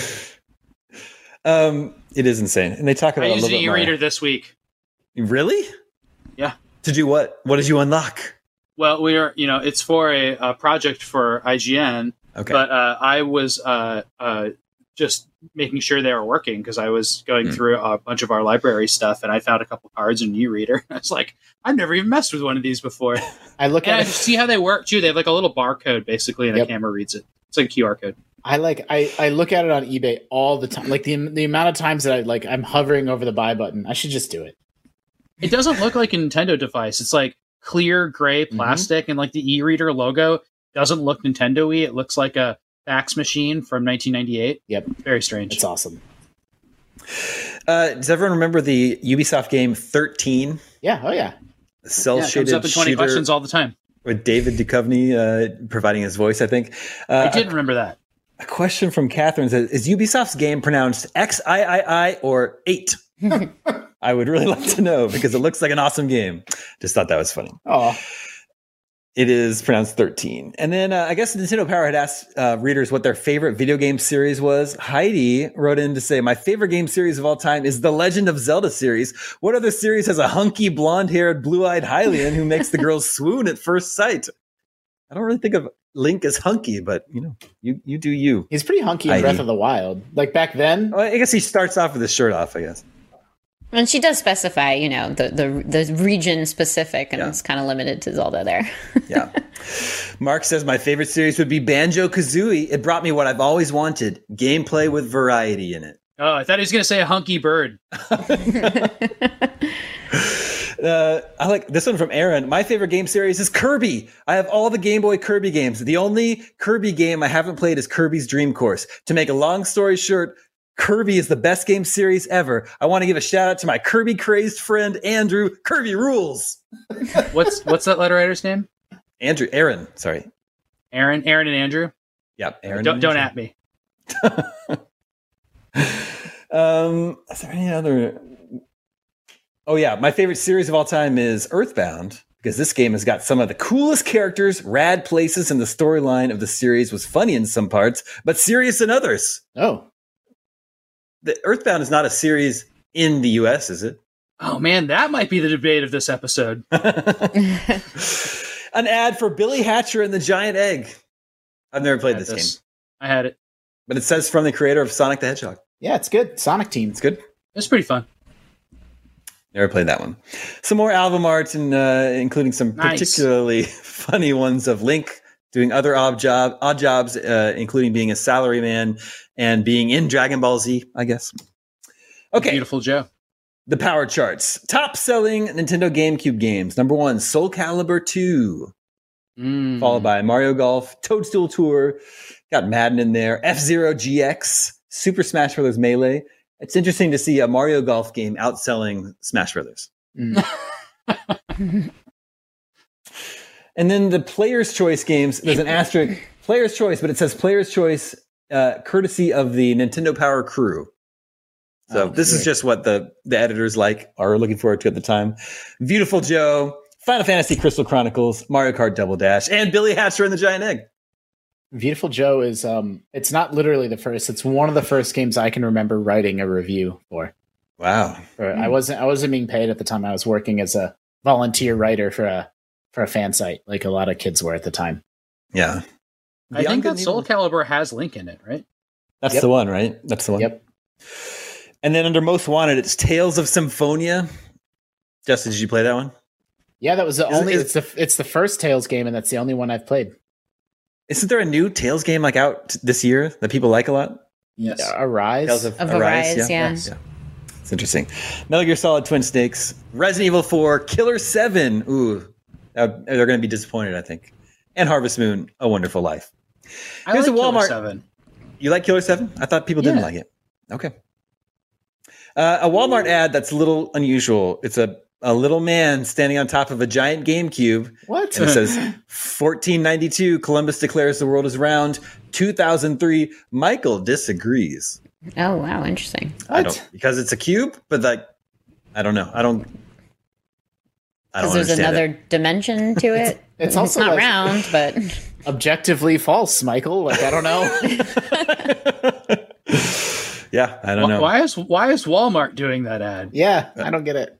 Um, it is insane, and they talk about I it a used an little bit more. e-reader this week. Really? Yeah. To do what? What did you unlock? Well, we are, you know, it's for a, a project for IGN, Okay. but uh, I was uh, uh, just making sure they were working because I was going Hmm. through a bunch of our library stuff and I found a couple cards in e-reader. I was like, I've never even messed with one of these before. I look and I at it, see how they work too. They have like a little barcode basically, and Yep. a camera reads it. It's like a QR code. I like I, I look at it on eBay all the time. Like the the amount of times that I like I'm hovering over the buy button. I should just do it. It doesn't look like a Nintendo device. It's like clear gray Mm-hmm. plastic, and like the e-reader logo doesn't look Nintendo-y. It looks like a fax machine from 1998. Yep. Very strange. It's awesome. uh, does everyone remember the Ubisoft game 13? Yeah, oh yeah. Cell yeah, it comes shaded up in 20 shooter questions all the time. with David Duchovny uh, providing his voice. I think. Uh, I did remember that. A, a question from Catherine says: Is Ubisoft's game pronounced X I I I or eight? I would really like to know because it looks like an awesome game. Just thought that was funny. Oh, It is pronounced 13. And then uh, I guess Nintendo Power had asked uh, readers what their favorite video game series was. Heidi wrote in to say, My favorite game series of all time is the Legend of Zelda series. What other series has a hunky, blonde haired, blue eyed Hylian who makes the girls swoon at first sight? I don't really think of Link as hunky, but you know, you, you do you. he's pretty hunky in Breath of the Wild. Like back then, Well, I guess he starts off with his shirt off, I guess. And she does specify, you know, the the, the region specific, and Yeah. it's kind of limited to Zelda there. Yeah. Mark says, My favorite series would be Banjo Kazooie. It brought me what I've always wanted gameplay with variety in it. Oh, I thought he was going to say a hunky bird. Uh, I like this one from Aaron. My favorite game series is Kirby. I have all the Game Boy Kirby games. The only Kirby game I haven't played is Kirby's Dream Course. To make a long story short, Kirby is the best game series ever. I want to give a shout out to my Kirby crazed friend Andrew. Kirby rules. What's what's that letter writer's name? Andrew, Aaron, sorry. Aaron, Aaron, and Andrew. Yep, Aaron. Don't don't at me. Um, is there any other? Oh yeah, my favorite series of all time is Earthbound because this game has got some of the coolest characters, rad places, and the storyline of the series was funny in some parts, but serious in others. oh, The Earthbound is not a series in the U.S., is it? Oh man, that might be the debate of this episode. An ad for Billy Hatcher and the Giant Egg. I've never played Had this, game, I had it. but it says from the creator of Sonic the Hedgehog. yeah, it's good. Sonic Team. It's good. It's pretty fun. Never played that one. Some more album art, and uh, including some Nice. particularly funny ones of Link doing other odd job, odd jobs, uh, including being a salaryman and being in Dragon Ball Z. I guess. Okay, Beautiful Joe. the power charts: top selling Nintendo GameCube games. Number one, Soul Calibur Two, Mm. followed by Mario Golf, Toadstool Tour, got Madden in there, F Zero GX, Super Smash Bros. Melee. It's interesting to see a Mario Golf game outselling Smash Brothers. Mm. And then the player's choice games, there's an asterisk, player's choice, but it says player's choice, uh, courtesy of the Nintendo Power crew. So Oh, this is just what the, the editors like are looking forward to at the time. Beautiful Joe, Final Fantasy Crystal Chronicles, Mario Kart Double Dash, and Billy Hatcher and the Giant Egg. Beautiful Joe is um it's not literally the first, it's one of the first games I can remember writing a review for. Wow. for I wasn't I wasn't being paid at the time. I was working as a volunteer writer for a for a fan site, like a lot of kids were at the time. Yeah. I think Good that Soul and Calibur has Link in it, right? That's Yep. the one, right? That's the one. Yep. And then under Most Wanted, it's Tales of Symphonia. Justin, did you play that one? Yeah, that was the Is only is- it's the it's the first Tales game and that's the only one I've played. Isn't there a new Tales game like out this year that people like a lot? Yes. Uh, Arise. Tales of, Of Arise, yeah. Yes. It's interesting. Metal Gear Solid Twin Snakes, Resident Evil 4, Killer 7. Ooh, they're going to be disappointed, I think. And Harvest Moon, A Wonderful Life. I Here's like a Killer Walmart- 7. You like Killer 7? I thought people didn't Yeah. like it. Okay. Uh, a Walmart ad that's a little unusual. It's a, a little man standing on top of a giant GameCube What? and it says 1492 Columbus declares the world is round. 2003 Michael disagrees. oh wow, interesting. I What? don't because it's a cube, but like I don't know. I don't. Because there's understand another dimension to it. it's also not like- round, but Objectively false, Michael. Like I don't know. yeah, I don't Why, know. why is why is Walmart doing that ad? yeah, I don't get it.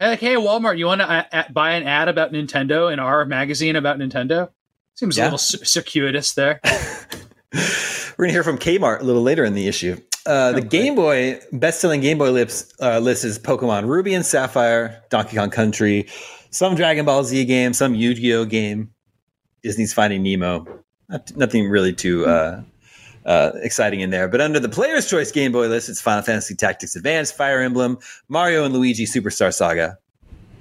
Like, hey, Walmart, you want to uh, uh, buy an ad about Nintendo in our magazine about Nintendo? Seems Yeah. a little circuitous there. We're gonna hear from Kmart a little later in the issue. Uh, the Okay. Game Boy best-selling Game Boy lips, uh, list is Pokemon Ruby and Sapphire, Donkey Kong Country, some Dragon Ball Z game, some Yu-Gi-Oh game, Disney's Finding Nemo. Not, nothing really too uh, uh, exciting in there. But under the Player's Choice Game Boy list, it's Final Fantasy Tactics Advance, Fire Emblem, Mario and Luigi Superstar Saga.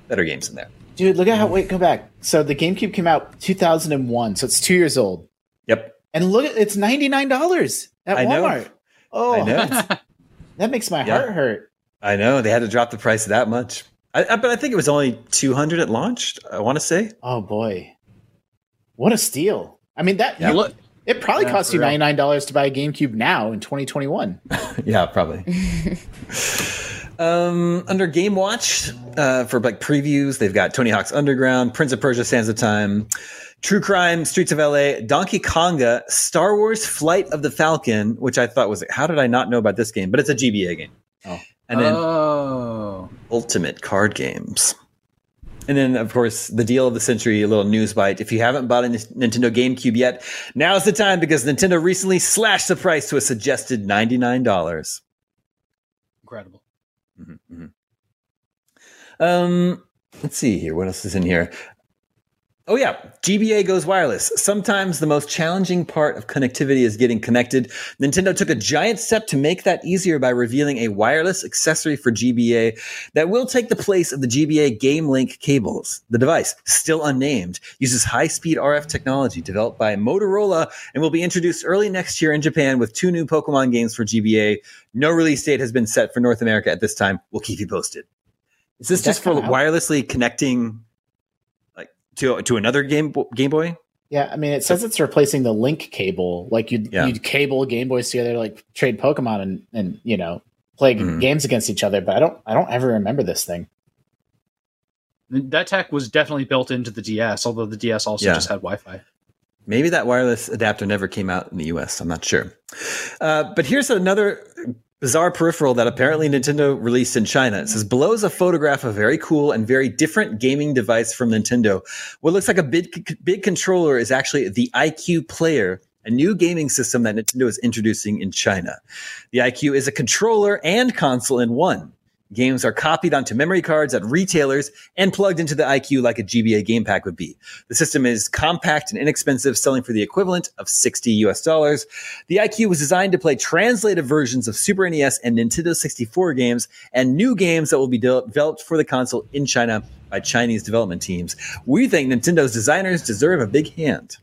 Better games in there. Dude, look at how wait, go back. So the GameCube came out 2001, so it's 2 years old. Yep, And look it's $99 at I know. Walmart. Oh, I know. that makes my Yeah. heart hurt. I know they had to drop the price that much. I, I, but I think it was only two hundred at launch. I want to say. Oh boy. What a steal. I mean that Yeah. you- Look, it probably Yeah, costs you $99 to buy a GameCube now in 2021. Yeah, probably. Um, under Game Watch, uh, for like previews, they've got Tony Hawk's Underground, Prince of Persia: Sands of Time, True Crime, Streets of LA, Donkey Konga, Star Wars: Flight of the Falcon, which I thought was how did I not know about this game? But it's a GBA game. Oh. and then oh, Ultimate Card Games. And then, of course, the deal of the century, a little news bite. If you haven't bought a Nintendo GameCube yet, now's the time because Nintendo recently slashed the price to a suggested $99. incredible. Mm-hmm, Um, let's see here. What else is in here? Oh yeah, GBA goes wireless. Sometimes the most challenging part of connectivity is getting connected. Nintendo took a giant step to make that easier by revealing a wireless accessory for GBA that will take the place of the GBA Game Link cables. The device, still unnamed, uses high-speed RF technology developed by Motorola and will be introduced early next year in Japan with two new Pokemon games for GBA. No release date has been set for North America at this time. We'll keep you posted. Is this just for out? wirelessly connecting to to another game Game Boy? Yeah, I mean, it says it's replacing the link cable. Like you'd Yeah. you'd cable Game Boys together, like trade Pokemon and and you know play Mhm. games against each other. But I don't I don't ever remember this thing. That tech was definitely built into the DS, although the DS also Yeah. just had Wi-Fi. Maybe that wireless adapter never came out in the US. I'm not sure. Uh, but here's another bizarre peripheral that apparently Nintendo released in China. It says below is a photograph of a very cool and very different gaming device from Nintendo. What looks like a big, big controller is actually the IQ Player, a new gaming system that Nintendo is introducing in China. The IQ is a controller and console in one. Games are copied onto memory cards at retailers and plugged into the IQ like a GBA game pack would be. The system is compact and inexpensive, selling for the equivalent of 60 US dollars. The IQ was designed to play translated versions of Super NES and Nintendo 64 games and new games that will be de- developed for the console in China by Chinese development teams. We think Nintendo's designers deserve a big hand.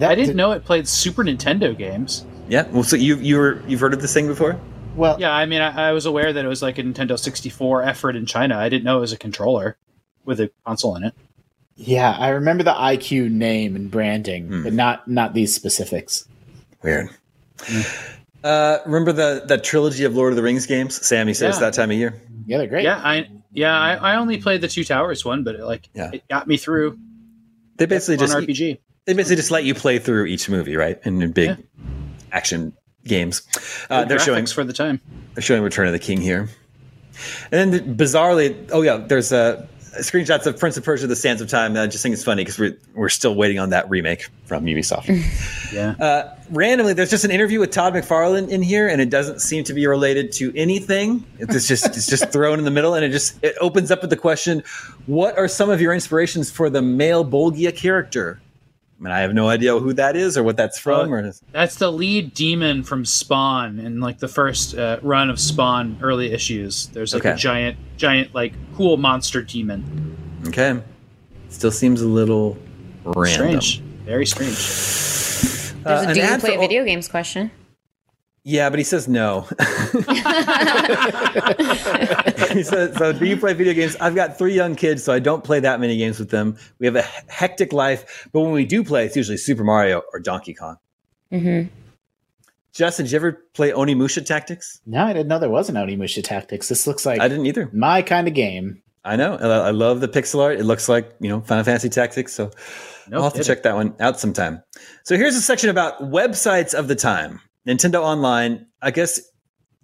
I didn't know it played Super Nintendo games. Yeah, well, so you you were you've heard of this thing before? Well, Yeah, I mean, I, I was aware that it was like a Nintendo 64 effort in China. I didn't know it was a controller with a console in it. yeah, I remember the IQ name and branding, Hmm. but not not these specifics. Weird. Uh, remember the that trilogy of Lord of the Rings games? Sammy says Yeah. that time of year. Yeah, they're great. Yeah, I yeah, I, I only played the Two Towers one, but it, like Yeah. it got me through They basically just RPG. they basically just let you play through each movie, right? In, in big Yeah. action games. Uh, Good they're showing for the time. they're showing Return of the King here, and then bizarrely, oh yeah, there's uh, screenshots of Prince of Persia: The Sands of Time. I just think it's funny because we're we're still waiting on that remake from Ubisoft. Yeah. uh, randomly, there's just an interview with Todd McFarlane in here, and it doesn't seem to be related to anything. It's just it's just thrown in the middle, and it just it opens up with the question: What are some of your inspirations for the Malebolgia character? I mean, I have no idea who that is or what that's from. Uh, or That's the lead demon from Spawn in like the first uh, run of Spawn early issues. There's like Okay. a giant, giant like cool monster demon. okay, still seems a little random. Strange, very strange. Uh, There's a do you play for- video games question. Yeah, but he says no. he says, "So, do you play video games? I've got three young kids, so I don't play that many games with them. We have a hectic life, but when we do play, it's usually Super Mario or Donkey Kong." hmm Justin, did you ever play Onimusha Tactics? No, I didn't know there was an Onimusha Tactics. This looks like I didn't either. my kind of game. I know. I I love the pixel art. It looks like you know Final Fantasy Tactics. So No I'll have to kidding. check that one out sometime. So here's a section about websites of the time. Nintendo Online. I guess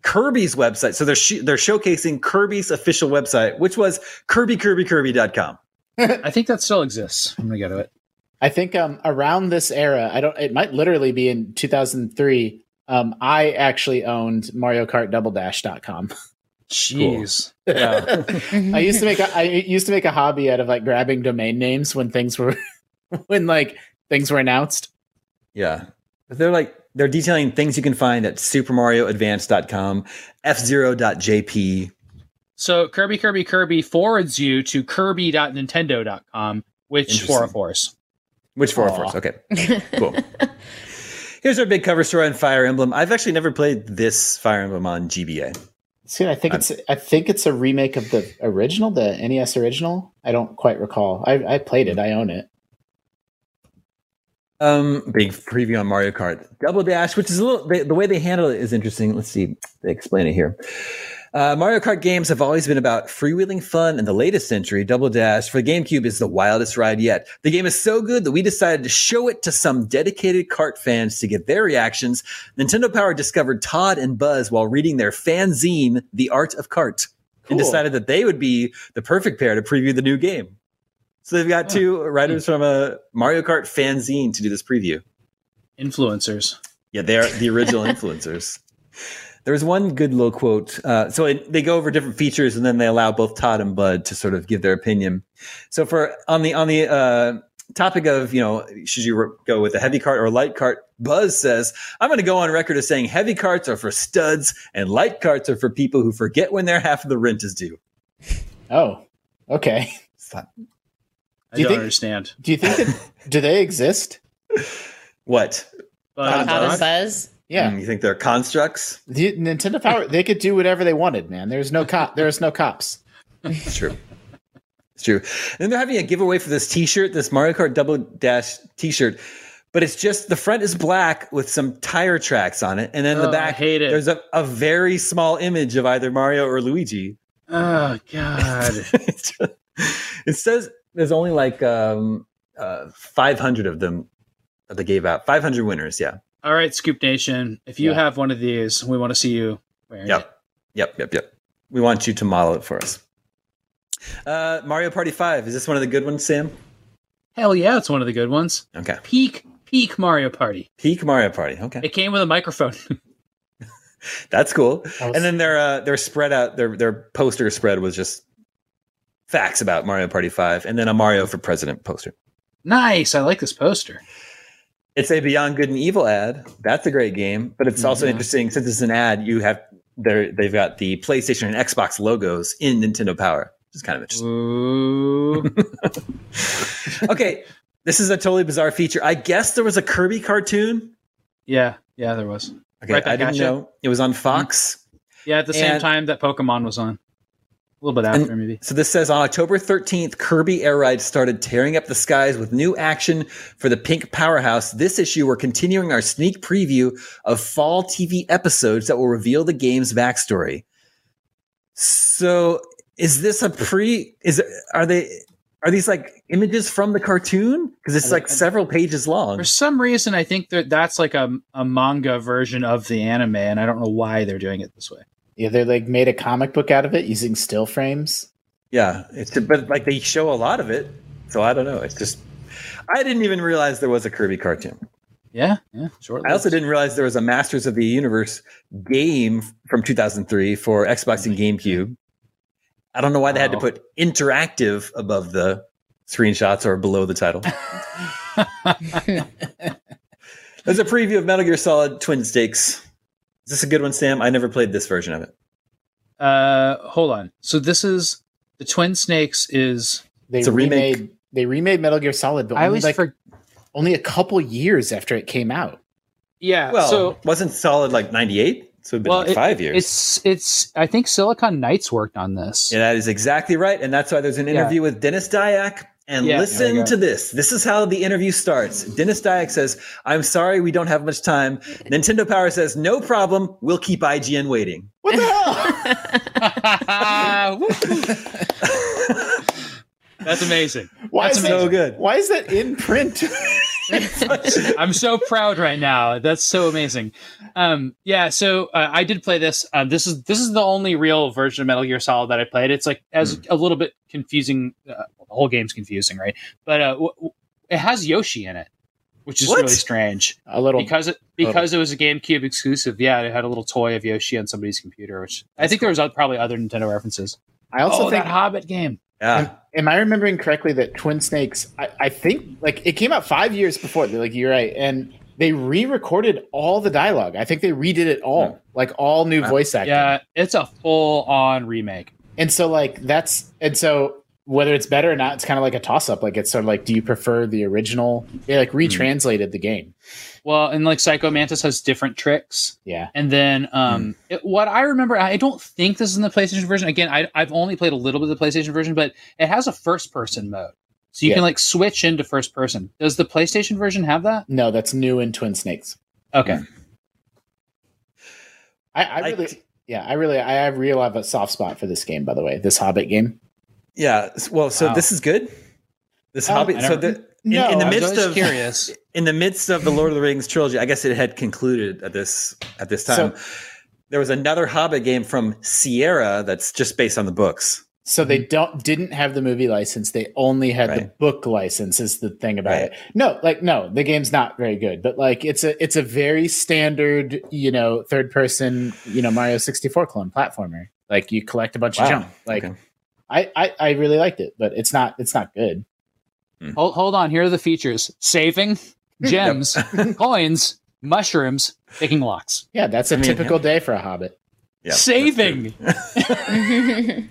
Kirby's website. So they're sh- they're showcasing Kirby's official website, which was KirbyKirbyKirby.com. I think that still exists. I'm gonna go to it. I think um, around this era, I don't. It might literally be in 2003. Um, I actually owned Mario Kart Double Dash.com. Jeez. Yeah. I used to make a, I used to make a hobby out of like grabbing domain names when things were when like things were announced. yeah. But they're like they're detailing things you can find at SuperMarioAdvance.com, F0.jp. So Kirby Kirby Kirby forwards you to kirby.nintendo.com, which Interesting. 404s. Which four of Aw. course. Okay. Cool. Here's our big cover story on Fire Emblem. I've actually never played this Fire Emblem on GBA. See, I think it's I think it's a remake of the original, the NES original. I don't quite recall. I, I played it. I own it. Um, big preview on Mario Kart Double Dash, which is a little the, the way they handle it is interesting. Let's see, they explain it here. Uh, Mario Kart games have always been about freewheeling fun. and the latest century, Double Dash for the GameCube is the wildest ride yet. The game is so good that we decided to show it to some dedicated kart fans to get their reactions. Nintendo Power discovered Todd and Buzz while reading their fanzine, The Art of Kart, and decided that they would be the perfect pair to preview the new game. So they've got two writers from a Mario Kart fanzine to do this preview. Influencers. Yeah, they are the original influencers. There was one good little quote. Uh, so it, they go over different features, and then they allow both Todd and Bud to sort of give their opinion. So for on the on the uh, topic of you know should you go with a heavy cart or a light cart, Buzz says I'm going to go on record as saying heavy carts are for studs and light carts are for people who forget when their half of the rent is due. Oh, okay. I Do you don't think- understand. Do you think that do they exist? What? But Todd and Buzz. Yeah, Mm, you think they're constructs? the Nintendo Power they could do whatever they wanted, man. There's no cop. There's no cops. It's true. It's true. And then they're having a giveaway for this T-shirt, this Mario Kart Double Dash T-shirt, but it's just the front is black with some tire tracks on it, and then the Oh, I back hate it. there's a, a very small image of either Mario or Luigi. oh god. It's just- it says there's only like um, uh, 500 of them that they gave out. 500 winners. Yeah. All right, Scoop Nation. If you Yeah. have one of these, we want to see you wearing it. Yep. Yep. Yep. Yep. We want you to model it for us. Uh, Mario Party 5. Is this one of the good ones, Sam? Hell yeah, it's one of the good ones. Okay. Peak peak Mario Party. Peak Mario Party. Okay. It came with a microphone. That's cool. That was- And then their uh, their spread out their their poster spread was just facts about Mario Party 5 and then a Mario for President poster. nice. I like this poster. It's a Beyond Good and Evil ad. That's a great game, but it's also Mhm. interesting since it's an ad, you have they they've got the PlayStation and Xbox logos in Nintendo Power. Which is kind of interesting. Okay, this is a totally bizarre feature. I guess there was a Kirby cartoon. yeah, yeah, there was. Okay, Right I didn't at know. It was on Fox. Yeah, at the same time that Pokemon was on. A little bit after, maybe. So this says on October 13th, Kirby Air Ride started tearing up the skies with new action for the Pink Powerhouse. This issue, we're continuing our sneak preview of fall TV episodes that will reveal the game's backstory. So is this a pre? Is are they? Are these like images from the cartoon? Because it's like several pages long. For some reason, I think that that's like a, a manga version of the anime, and I don't know why they're doing it this way. Yeah, they like made a comic book out of it using still frames. Yeah, it's but like they show a lot of it, so I don't know. It's just I didn't even realize there was a Kirby cartoon. Yeah, yeah. Short. I also didn't realize there was a Masters of the Universe game from 2003 for Xbox and mm-hmm. GameCube. I don't know why they had to put interactive above the screenshots or below the title. There's a preview of Metal Gear Solid Twin Snakes. Is this a good one, Sam? I never played this version of it. Uh, hold on. So this is the Twin Snakes. Is They It's a remake. remade they remade Metal Gear Solid, but I only always like for only a couple years after it came out. yeah. Well, so wasn't Solid like 98? So it'd been well, like it- five years. It's it's. I think Silicon Knights worked on this. Yeah, that is exactly right. And that's why there's an Yeah. interview with Denis Dyack. And Yeah, listen to this. This is how the interview starts. Denis Dyack says, I'm sorry we don't have much time. Nintendo Power says, no problem. We'll keep IGN waiting. What the hell? That's amazing. Why That's is So that, good. Why is that in print? I'm so proud right now. That's so amazing. Um, yeah, so uh, I did play this. Uh, this is this is the only real version of Metal Gear Solid that I played. It's like as a little bit confusing. Uh, the whole game's confusing, right? But uh, w- w- it has Yoshi in it, which is What? really strange a little. because it because it was a GameCube exclusive. Yeah, it had a little toy of Yoshi on somebody's computer, which I think there was probably other Nintendo references. I also oh, think. that Hobbit game. Yeah. Am I remembering correctly that Twin Snakes? I, I think like it came out five years before. Like you're right, and they re-recorded all the dialogue. I think they redid it all, like all new voice acting. Yeah, it's a full on remake. And so like that's and so whether it's better or not, it's kind of like a toss up. Like it's sort of like, do you prefer the original? They like hmm. retranslated the game. Well, and like Psycho Mantis has different tricks. Yeah. And then um, it, what I remember, I don't think this is in the PlayStation version. Again, I, I've only played a little bit of the PlayStation version, but it has a first person mode. So you Yeah. can like switch into first person. Does the PlayStation version have that? No, that's new in Twin Snakes. Okay. I, I I- really, yeah, I really, I have real have a soft spot for this game. By the way, this Hobbit game. Yeah. Well, so Wow. this is good. This Um, Hobbit. So the in, No, in the midst of curious. in the midst of the Lord of the Rings trilogy, I guess it had concluded at this at this time. there was another Hobbit game from Sierra that's just based on the books. So they don't didn't have the movie license. They only had the book license. Is the thing about Right. it? No, like no, the game's not very good. But like it's a it's a very standard, you know, third person, you know, Mario sixty four clone platformer. Like you collect a bunch of Wow. junk. Like Okay. I, I I really liked it, but it's not it's not good. Hold, hold on. Here are the features: saving, gems, coins, mushrooms, picking locks, Yeah, that's a I mean, typical day for a Hobbit. Yeah, saving.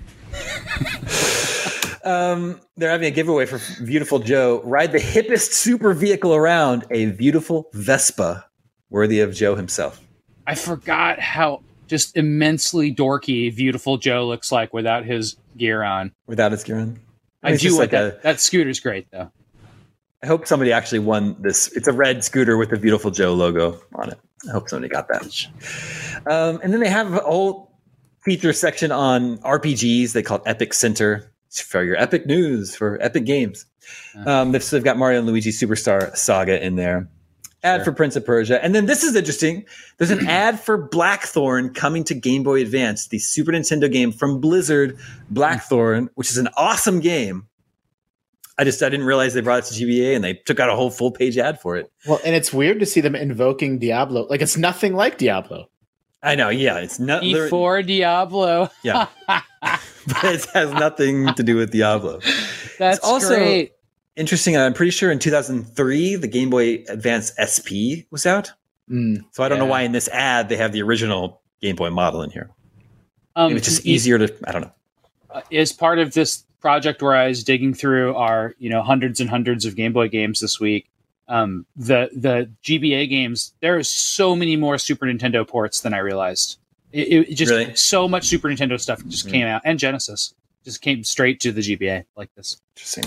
Um, they're having a giveaway for Beautiful Joe. Ride the hippest super vehicle around, a beautiful Vespa, worthy of Joe himself. I forgot how just immensely dorky beautiful Joe looks like without his gear on. Without his gear on. I do like like that. a- that scooter's great though. I hope somebody actually won this. It's a red scooter with the Beautiful Joe logo on it. I hope somebody got that. Um, and then they have a whole feature section on RPGs. They call it Epic Center It's for your epic news for epic games. Um, they've, so they've got Mario and Luigi Superstar Saga in there. Ad Sure. for Prince of Persia. And then this is interesting. There's an ad for Blackthorne coming to Game Boy Advance, the Super Nintendo game from Blizzard, Blackthorne, which is an awesome game. I just I didn't realize they brought it to GBA and they took out a whole full page ad for it. Well, and it's weird to see them invoking Diablo. Like it's nothing like Diablo. I know, yeah, it's not E4 Diablo. yeah, but it has nothing to do with Diablo. That's It's also- great. Interesting. I'm pretty sure in 2003 the Game Boy Advance SP was out. Mm. So I don't know why in this ad they have the original Game Boy model in here. Um, Maybe it's just easier to I don't know. uh, As part of this project where I was digging through our, you know, hundreds and hundreds of Game Boy games this week, um, the the GBA games, there are so many more Super Nintendo ports than I realized. It, it just Really? so much Super Nintendo stuff just Mhm. came out, and Genesis just came straight to the GBA like this. Interesting.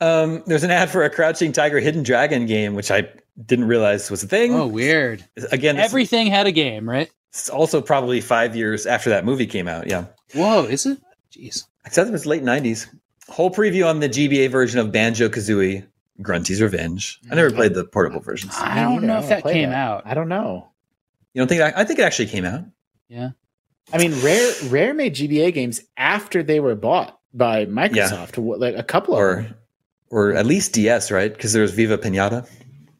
Um, there's an ad for a Crouching Tiger, Hidden Dragon game, which I didn't realize was a thing. Oh, weird! Again, this Everything had a game, right? is also probably five years after that movie came out. Yeah, Whoa, is it? Jeez. I said it was late '90s. Whole preview on the GBA version of Banjo Kazooie, Grunty's Revenge. I never played the portable versions. I don't neither. know I if wanna that came out. I don't know. You don't think that? I think it actually came out. Yeah. I mean, Rare Rare made GBA games after they were bought by Microsoft. What, Like a couple of or them. or at least DS, right? Because there was Viva Pinata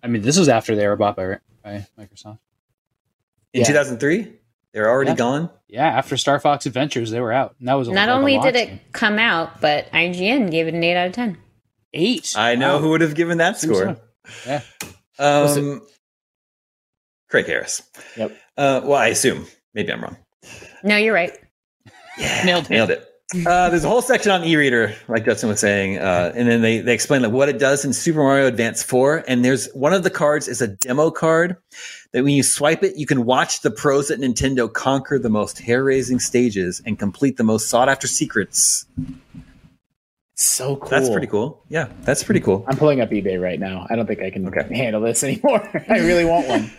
I mean, this was after they were bought by, by Microsoft. in Yeah. 2003. They're already Yeah. gone. Yeah, after Star Fox Adventures, they were out. And that was a, Not like a only did it game. come out, but IGN gave it an 8 out of 10. eight. I know Wow. who would have given that Seems score. so. Yeah. Um, Craig Harris. Yep. Uh, well, I assume. Maybe I'm wrong. No, you're right. Yeah, Nailed it. Nailed it. Uh, there's a whole section on e-reader, like Justin was saying, uh, and then they, they explain like what it does in Super Mario Advance 4. And there's one of the cards is a demo card that when you swipe it, you can watch the pros at Nintendo conquer the most hair-raising stages and complete the most sought-after secrets. So cool. That's pretty cool. Yeah, that's pretty cool. I'm pulling up eBay right now. I don't think I can Okay. handle this anymore. I really want one.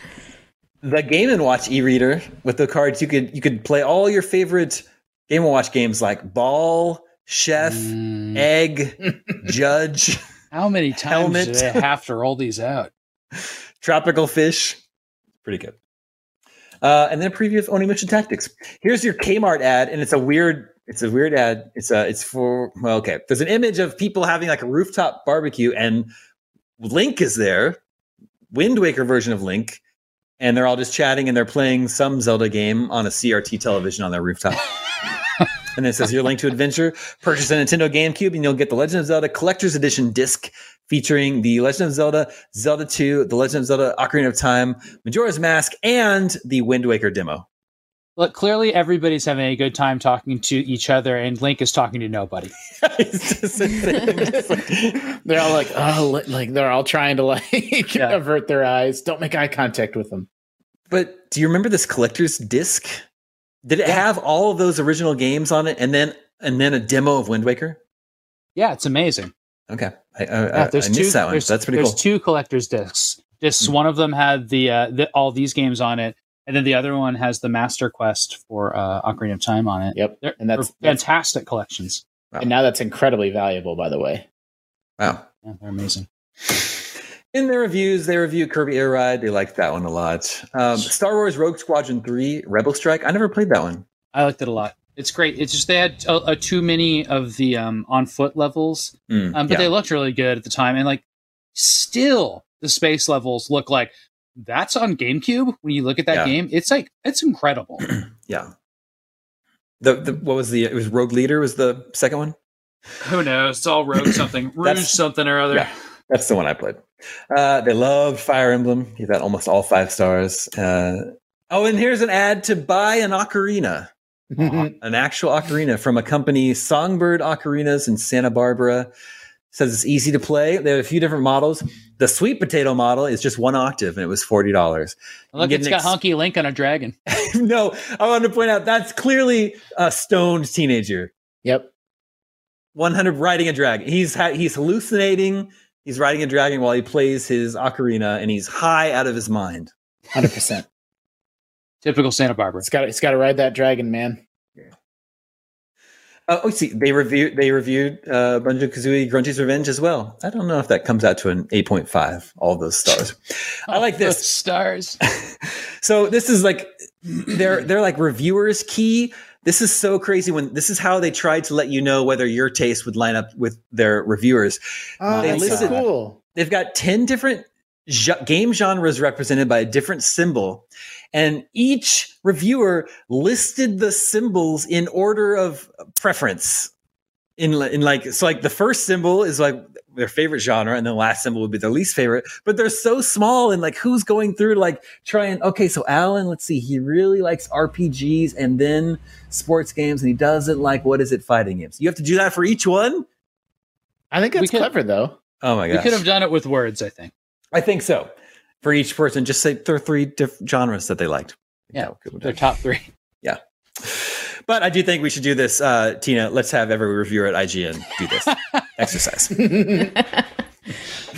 the Game and Watch e-reader with the cards you could you could play all your favorite Game and Watch games like Ball, Chef, Mm, Egg, Judge, how many times Helmet. do they have to roll these out? Tropical Fish. Pretty good. Uh, and then a preview of Onimusha Tactics. Here's your Kmart ad, and it's a weird. It's a weird ad. It's a. It's for. Well, okay. There's an image of people having like a rooftop barbecue, and Link is there, Wind Waker version of Link, and they're all just chatting and they're playing some Zelda game on a CRT television on their rooftop. and it says your link to adventure. Purchase a Nintendo GameCube, and you'll get the Legend of Zelda Collector's Edition disc featuring the Legend of Zelda, Zelda 2, the Legend of Zelda Ocarina of Time, Majora's Mask, and the Wind Waker demo. Look, clearly everybody's having a good time talking to each other, and Link is talking to nobody. It's just a thing. It's like- They're all like, oh, like they're all trying to like Yeah. avert their eyes. Don't make eye contact with them. but do you remember this collector's disc? Did it have all of those original games on it, and then and then a demo of Wind Waker? Yeah, it's amazing. Okay, I, I, Yeah, I, I missed that one. there's- That's pretty cool. there's two collector's discs. Discs. One of them had the, uh, the all these games on it, and then the other one has the Master Quest for uh, Ocarina of Time on it. Yep, They're, and that's, they're that's fantastic collections. and now that's incredibly valuable. By the way, Wow. Yeah, they're amazing. In their reviews, they review Kirby Air Ride. They liked that one a lot. Um, Star Wars Rogue Squadron 3, Rebel Strike. I never played that one. I liked it a lot. It's great. It's just they had uh, uh, too many of the um, on foot levels, Mm, um, but yeah. they looked really good at the time. And like, still the space levels look like that's on GameCube. When you look at that Yeah. game, it's like it's incredible. yeah. The, the what was the it was Rogue Leader was the second one. Who knows? It's all rogue something, rouge something or other. Yeah. That's the one I played. Uh, they loved Fire Emblem. He got almost all five stars. Uh, oh, and here's an ad to buy an ocarina, an actual ocarina from a company, Songbird Ocarinas in Santa Barbara. Says it's easy to play. They have a few different models. The sweet potato model is just one octave, and it was forty dollars. Look, it's got ex- Hunky Link on a dragon. no, I want to point out that's clearly a stoned teenager. yep. 100 riding a dragon. He's ha- he's hallucinating. He's riding a dragon while he plays his ocarina, and he's high out of his mind. Hundred percent. Typical Santa Barbara. It's got it's got to ride that dragon, man. Uh, oh, see, they reviewed they reviewed uh, Banjo Kazooie Grunty's Revenge as well. I don't know if that comes out to an 8.5. All those stars. I like this. stars. So this is like they're they're like reviewers key. This is so crazy when this is how they tried to let you know whether your taste would line up with their reviewers. Oh, They that's listed- so cool. they've got 10 different game genres represented by a different symbol and each reviewer listed the symbols in order of preference in, in like so like the first symbol is like their favorite genre and the last symbol would be their least favorite but they're so small and like who's going through like try and okay so alan let's see he really likes rpgs and then sports games and he doesn't like what is it fighting games you have to do that for each one I think We that's could- clever though. oh my We gosh could have done it with words, I think. I think so. For each person, just say there are three different genres that they liked. Yeah, That Their top three. yeah But I do think we should do this, uh, Tina. Let's have every reviewer at IGN do this exercise.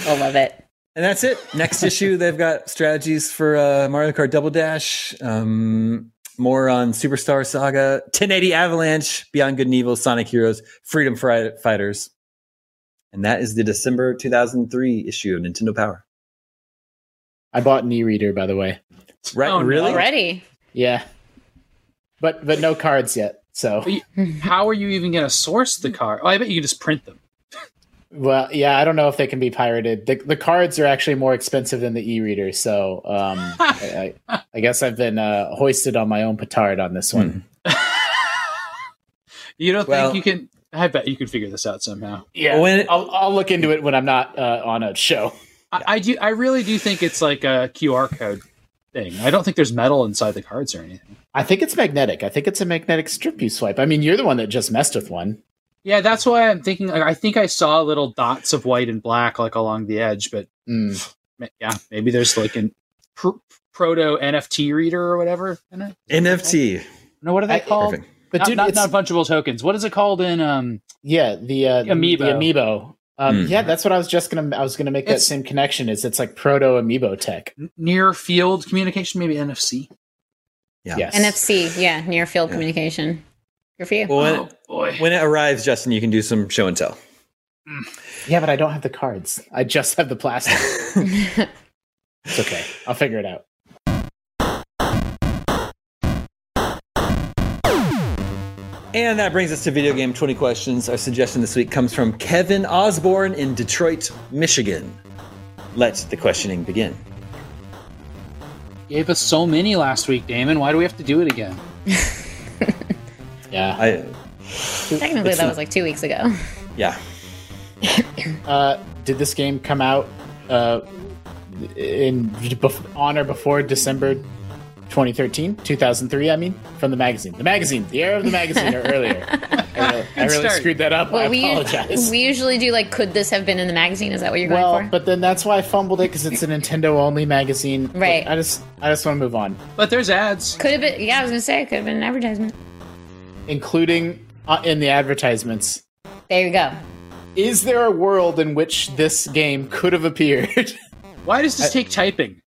I love it. And that's it. Next issue, they've got strategies for uh, Mario Kart Double Dash, um, more on Superstar Saga, 1080 Avalanche, Beyond Good and Evil, Sonic Heroes, Freedom Fri- Fighters. And that is the December 2003 issue of Nintendo Power. I bought an e-reader, by the way. Right? Oh, really? Already. Yeah, but but no cards yet. So you- How are you even going to source the car? Oh, I bet you can just print them. Well, yeah, I don't know if they can be pirated. The, the cards are actually more expensive than the e-reader. So um, I, I, I guess I've been uh, hoisted on my own petard on this one. You don't Well- think you can? I bet you could figure this out somehow. Yeah, When- I'll, I'll look into it when I'm not uh, on a show. I, I do. I really do think it's like a QR code thing. I don't think there's metal inside the cards or anything. I think it's magnetic. I think it's a magnetic strip you swipe. I mean, you're the one that just messed with one. Yeah, that's why I'm thinking. Like, I think I saw little dots of white and black like along the edge, but Mm. yeah, maybe there's like an pr- proto NFT reader or whatever. In it. NFT. No, what are they I- called? Perfect. But not, dude, not, it's, not fungible tokens. What is it called in? Um, yeah, the uh, Amiibo. The amiibo. Um, Mm. Yeah, that's what I was just gonna. I was gonna make that same connection. Is it's like proto amiibo tech? near field communication, maybe NFC. Yeah. Yes. NFC, yeah, near field Yeah. communication. Good for you. Well, when, oh boy. when it arrives, Justin, you can do some show and tell. Mm. Yeah, but I don't have the cards. I just have the plastic. it's okay. I'll figure it out. And that brings us to video game 20 questions. Our suggestion this week comes from Kevin Osborne in Detroit, Michigan. Let the questioning begin. Gave us so many last week, Damon. Why do we have to do it again? Yeah. I Technically, that was like two weeks ago. yeah. Uh, did this game come out uh, in bef- on or before December 2013, 2003? I mean, from the magazine. The magazine, the era of the magazine, or earlier. I really, I really start. screwed that up. I Well, we apologize. we usually do like, could this have been in the magazine? Is that what you're well, going for? Well, but then that's why I fumbled it because it's a Nintendo only magazine. Look, Right. I just, I just want to move on, But there's ads. Could have been. Yeah, I was gonna say it could have been an advertisement. Including uh, in the advertisements. There you go. is there a world in which this game could have appeared? Why does this I- take typing?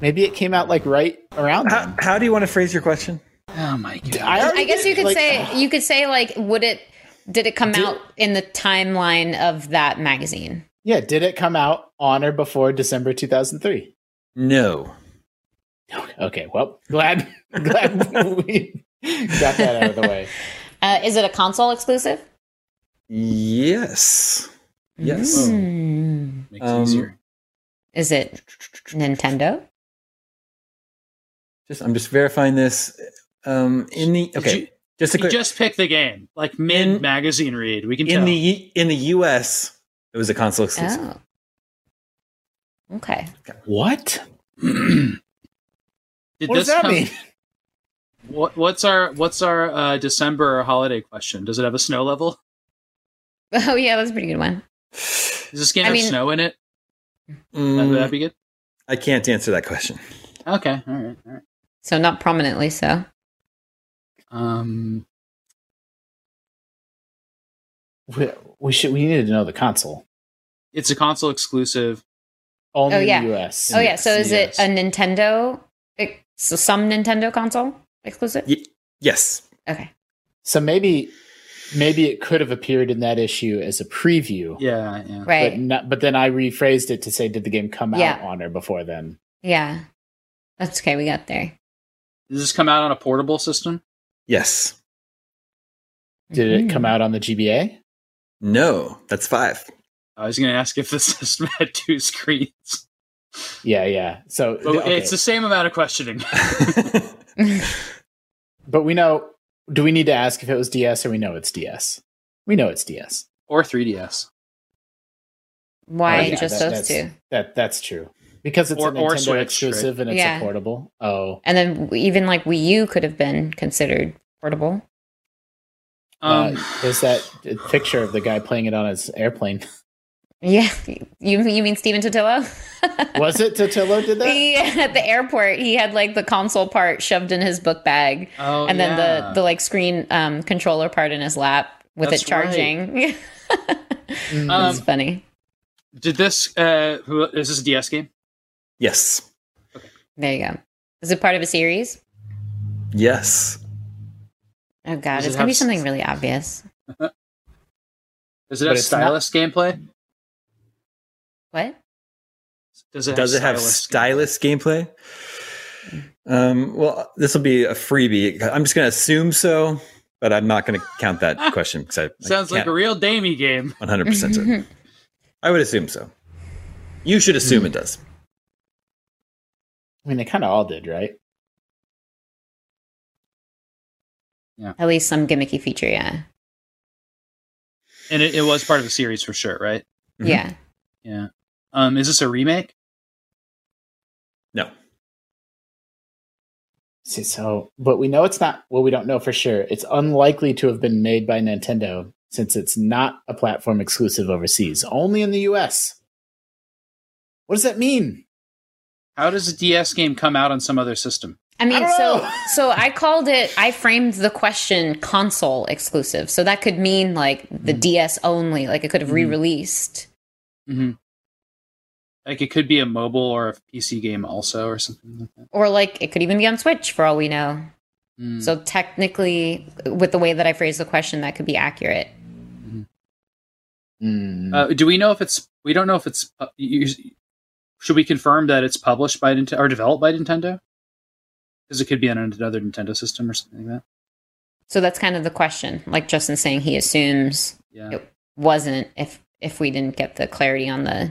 Maybe it came out like right around How, then. how do you want to phrase your question? Oh my god! I, I guess you could like, say you could say like would it did it come Did- out in the timeline of that magazine? Yeah, did it come out on or before December 2003? No. Okay, well, glad glad we got that out of the way. Uh, is it a console exclusive? Yes. Yes. Hmm. Makes Um, it easier. Is it Nintendo? Just I'm just verifying this. Um, in the okay, you- just to You just pick the game, like mid magazine read. We can in tell. the in the U.S. it was a console exclusive. Oh. Okay. What? Did What does that come- mean? What, what's our what's our uh, December holiday question? Does it have a snow level? Oh yeah, that's a pretty good one. Does this game I have mean- snow in it? That, Mm, would that be good? I can't answer that question. Okay, all right, all right. So not prominently so. Um, We, we should. We needed to know the console. it's a console exclusive. Only Oh, yeah. in the US. Oh yeah. So is yes. it a Nintendo? ex- So some Nintendo console exclusive? Y- yes. Okay. So maybe maybe it could have appeared in that issue as a preview. Yeah, yeah. Right. But, not, but then I rephrased it to say, did the game come Yeah. out on or before then? Yeah. That's okay. We got there. Does this come out on a portable system? Yes. Did it Mhm. come out on the GBA? No. That's five. I was going to ask if the system had two screens. Yeah, yeah. So, But okay. it's the same amount of questioning. but we know. Do we need to ask if it was DS or we know it's DS? We know it's DS. or 3DS. Why Oh, yeah, just that- those that's- two? That that's true because it's Or- a or Nintendo Switch, exclusive and it's Yeah. a portable. Oh, And then even like Wii U could have been considered portable. Um, uh, there's that picture of the guy playing it on his airplane. Yeah. You you mean Stephen Totilo? Was it Totilo did that? He, at the airport, he had like the console part shoved in his book bag, oh, and then the the like screen um, controller part in his lap with That's it charging. Mm. Um, it's funny. Did this? Uh, who is this a DS game? yes. Okay. There you go. Is it part of a series? Yes. Oh god, Does it's it gonna be something s- really obvious. Is it But have it's not- stylus gameplay? What? Does it? Does it have stylus gameplay? Um, well, this will be a freebie. I'm just going to assume so, but I'm not going to count that question because I Sounds like a real Damie game. 100 percent certain. I would assume so. You should assume it does. I mean, they kind of all did, right? Yeah. At least some gimmicky feature, yeah. And it, it was part of the series for sure, right? Mhm. Yeah. Yeah. Um, is this a remake? No. See, so, but we know it's not. Well, we don't know for sure. It's unlikely to have been made by Nintendo since it's not a platform exclusive overseas, only in the US. What does that mean? How does a DS game come out on some other system? I mean, don't so so I called it. I framed the question console exclusive, so that could mean like the Mm. DS only. Like it could have Mhm. re-released. Mm-hmm. Like it could be a mobile or a PC game also, or something like that. Or like it could even be on Switch for all we know. Mm. So technically, with the way that I phrased the question, that could be accurate. Mm. Uh, do we know if it's? We don't know if it's. Uh, you, should we confirm that it's published by Nintendo or developed by Nintendo? Because it could be on another Nintendo system or something like that. So that's kind of the question. Like Justin saying, he assumes Yeah. it wasn't if if we didn't get the clarity on the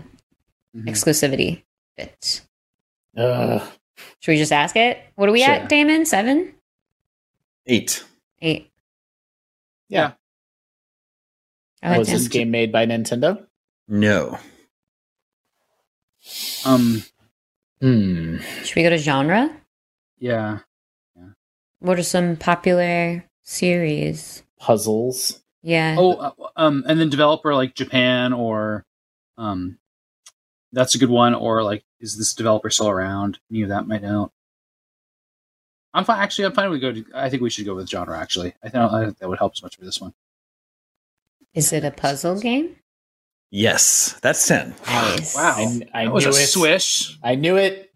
Mhm. exclusivity bit. Ugh. Should we just ask it? What are we Sure. at, Damon? Seven, Eight. eight. Yeah. Go ahead, Was this game made by Nintendo? No. Um. Hmm. Should we go to genre? Yeah. What are some popular series? Puzzles. Yeah. Oh. uh, Um. And then developer like Japan or, um, that's a good one. Or like, is this developer still around? Any of that might help. I'm fine. Actually, I'm fine with go. To, I think we should go with genre. Actually, I don't. I think that would help so much for this one. Is it a puzzle game? Yes, that's 10. Nice. Wow, I- I that was a knew it. swish. I knew it.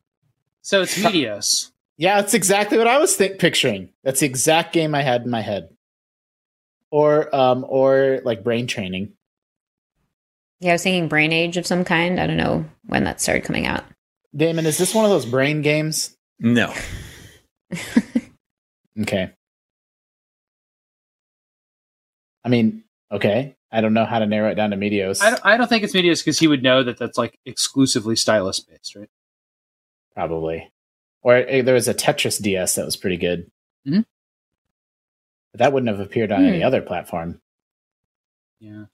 So it's Meteos. Yeah, that's exactly what I was think- picturing. That's the exact game I had in my head. Or um or like brain training. Yeah, I was thinking Brain Age of some kind. I don't know when that started coming out. Damon, is this one of those brain games? No. Okay. I mean, okay. I don't know how to narrow it down to Meteos. I don't, I don't think it's Meteos because he would know that that's like exclusively stylus based, right? probably. Or eh, there was a Tetris DS that was pretty good. Mhm. But that wouldn't have appeared on any Hmm. other platform. Yeah.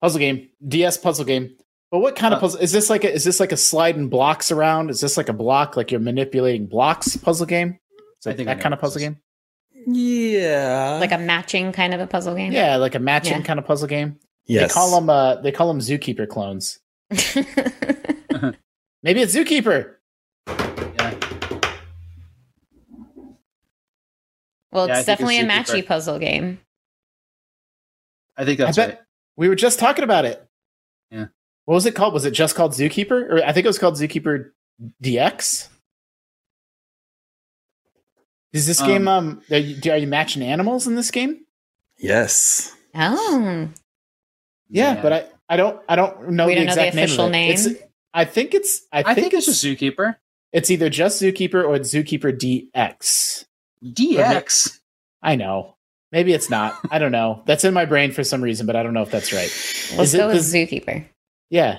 Puzzle game, DS puzzle game. But what kind of Uh, puzzle is this? Like a, is this like a sliding blocks around? Is this like a block like you're manipulating blocks puzzle game? Is I think that know kind of puzzle game? Yeah. Like a matching kind of a puzzle game. Yeah, like a matching Yeah. kind of puzzle game. yes. They call them uh they call them zookeeper clones. Maybe it's zookeeper. Yeah. well, Yeah, I it's think definitely a matchy puzzle game. I think that's I bet right. We were just talking about it. Yeah. What was it called? Was it just called Zookeeper? Or I think it was called Zookeeper DX. Is this Um, game um are you, are you matching animals in this game? yes. Oh, Yeah, but I I don't I don't know We the don't know the exact name of official name? It's, I think it's I, I, think, think, it's it's just Zookeeper. it's either just Zookeeper or it's Zookeeper DX. DX. I know. Maybe it's not. I don't know. That's in my brain for some reason, but I don't know if that's right. let's Is it with the- Zookeeper. Yeah.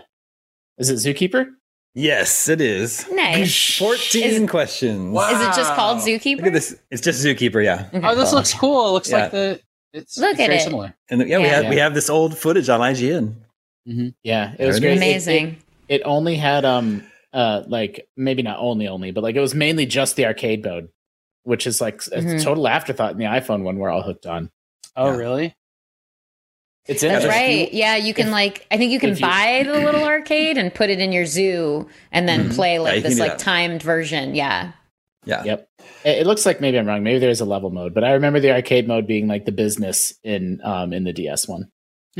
Is it Zookeeper? Yes, it is. Nice. 14 Is- questions. Wow. Is it just called Wow. Zookeeper? Look at this. It's just Zookeeper, yeah. Okay. Oh, this looks cool. It looks Yeah. like the. It's, Look it's at very it. similar. And yeah, we Yeah. have we have this old footage on IGN. Yeah, it There was it great. is. It- it- Amazing. it only had um uh like maybe not only only but like it was mainly just the arcade mode which is like a Mhm. total afterthought in the iphone one we're all hooked on Oh, Yeah. really? it's in That's if there. right. yeah, you can if- like I think you can if you- buy the little arcade and put it in your zoo and then Mhm. play like you can this like that. timed version. Yeah. Yeah. Yep. it, it looks like maybe i'm wrong maybe there's a level mode but i remember the arcade mode being like the business in um in the ds one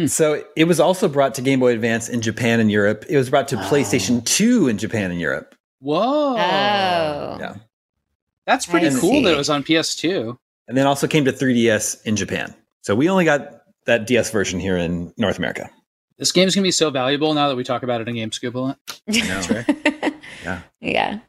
So it was also brought to Game Boy Advance in Japan and Europe. It was brought to Oh. PlayStation 2 in Japan and Europe. Whoa. Oh. Yeah. That's pretty I cool that it was on PS2. And then also came to 3DS in Japan. So we only got that DS version here in North America. This game's going to be so valuable now that we talk about it in Game Scoop a lot. know. Yeah. yeah.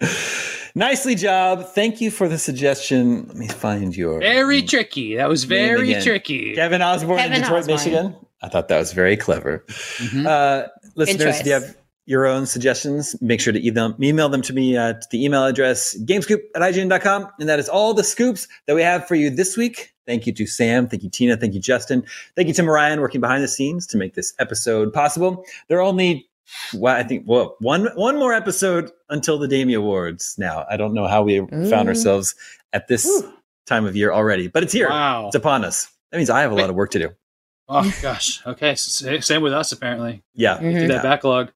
Nicely job. Thank you for the suggestion. Let me find your Very tricky. That was very tricky. Kevin Osborne in Detroit, Osborne. Michigan. I thought that was very clever. Mhm. Uh, listeners, choice. if you have your own suggestions, make sure to email, email them to me at the email address gamescoop at IGN.com. And that is all the scoops that we have for you this week. Thank you to Sam. Thank you, Tina. Thank you, Justin. Thank you to Mariah working behind the scenes to make this episode possible. There are only, well, I think, well, one, one more episode until the Damie Awards now. I don't know how we found ourselves at this Ooh. time of year already, but it's here. Wow. It's upon us. That means I have a lot of work to do. Oh, gosh. Okay. s- Same with us, apparently. Yeah. Mhm. Through that backlog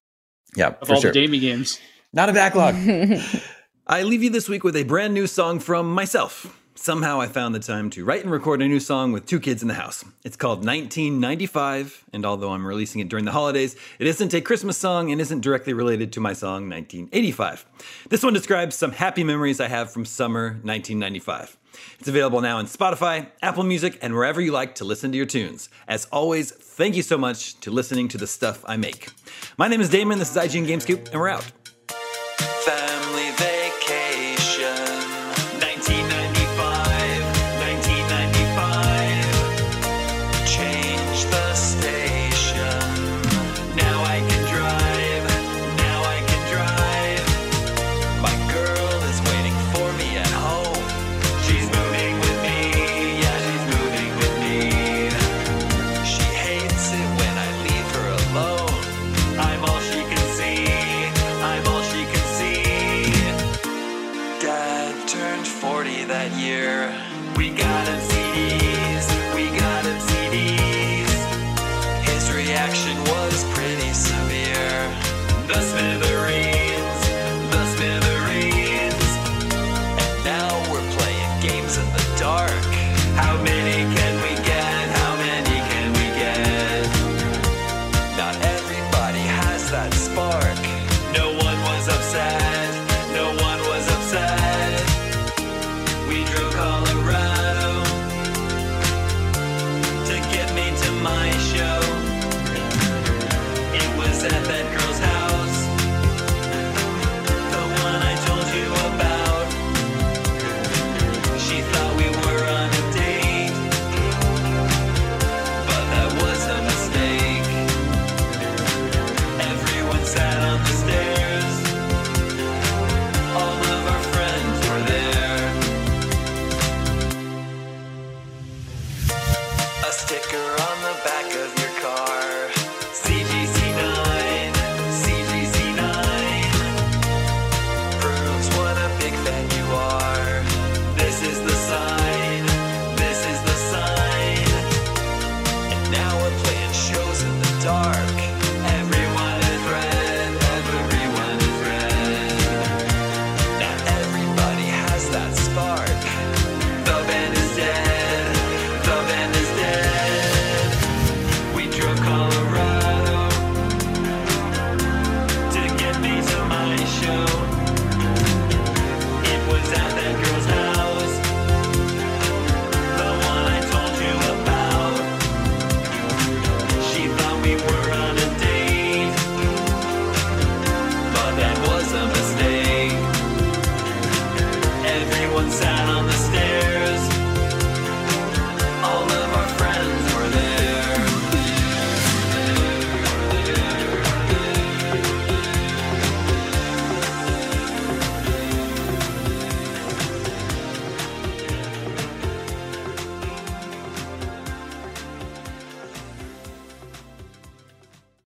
Yeah, of for all sure. the Damie games. Not a backlog. I leave you this week with a brand new song from myself. Somehow I found the time to write and record a new song with two kids in the house. It's called 1995, and although I'm releasing it during the holidays, it isn't a Christmas song and isn't directly related to my song 1985. This one describes some happy memories I have from summer 1995. It's available now on Spotify, Apple Music, and wherever you like to listen to your tunes. As always, thank you so much to listening to the stuff I make. My name is Damon, this is IGN Gamescoop, and we're out.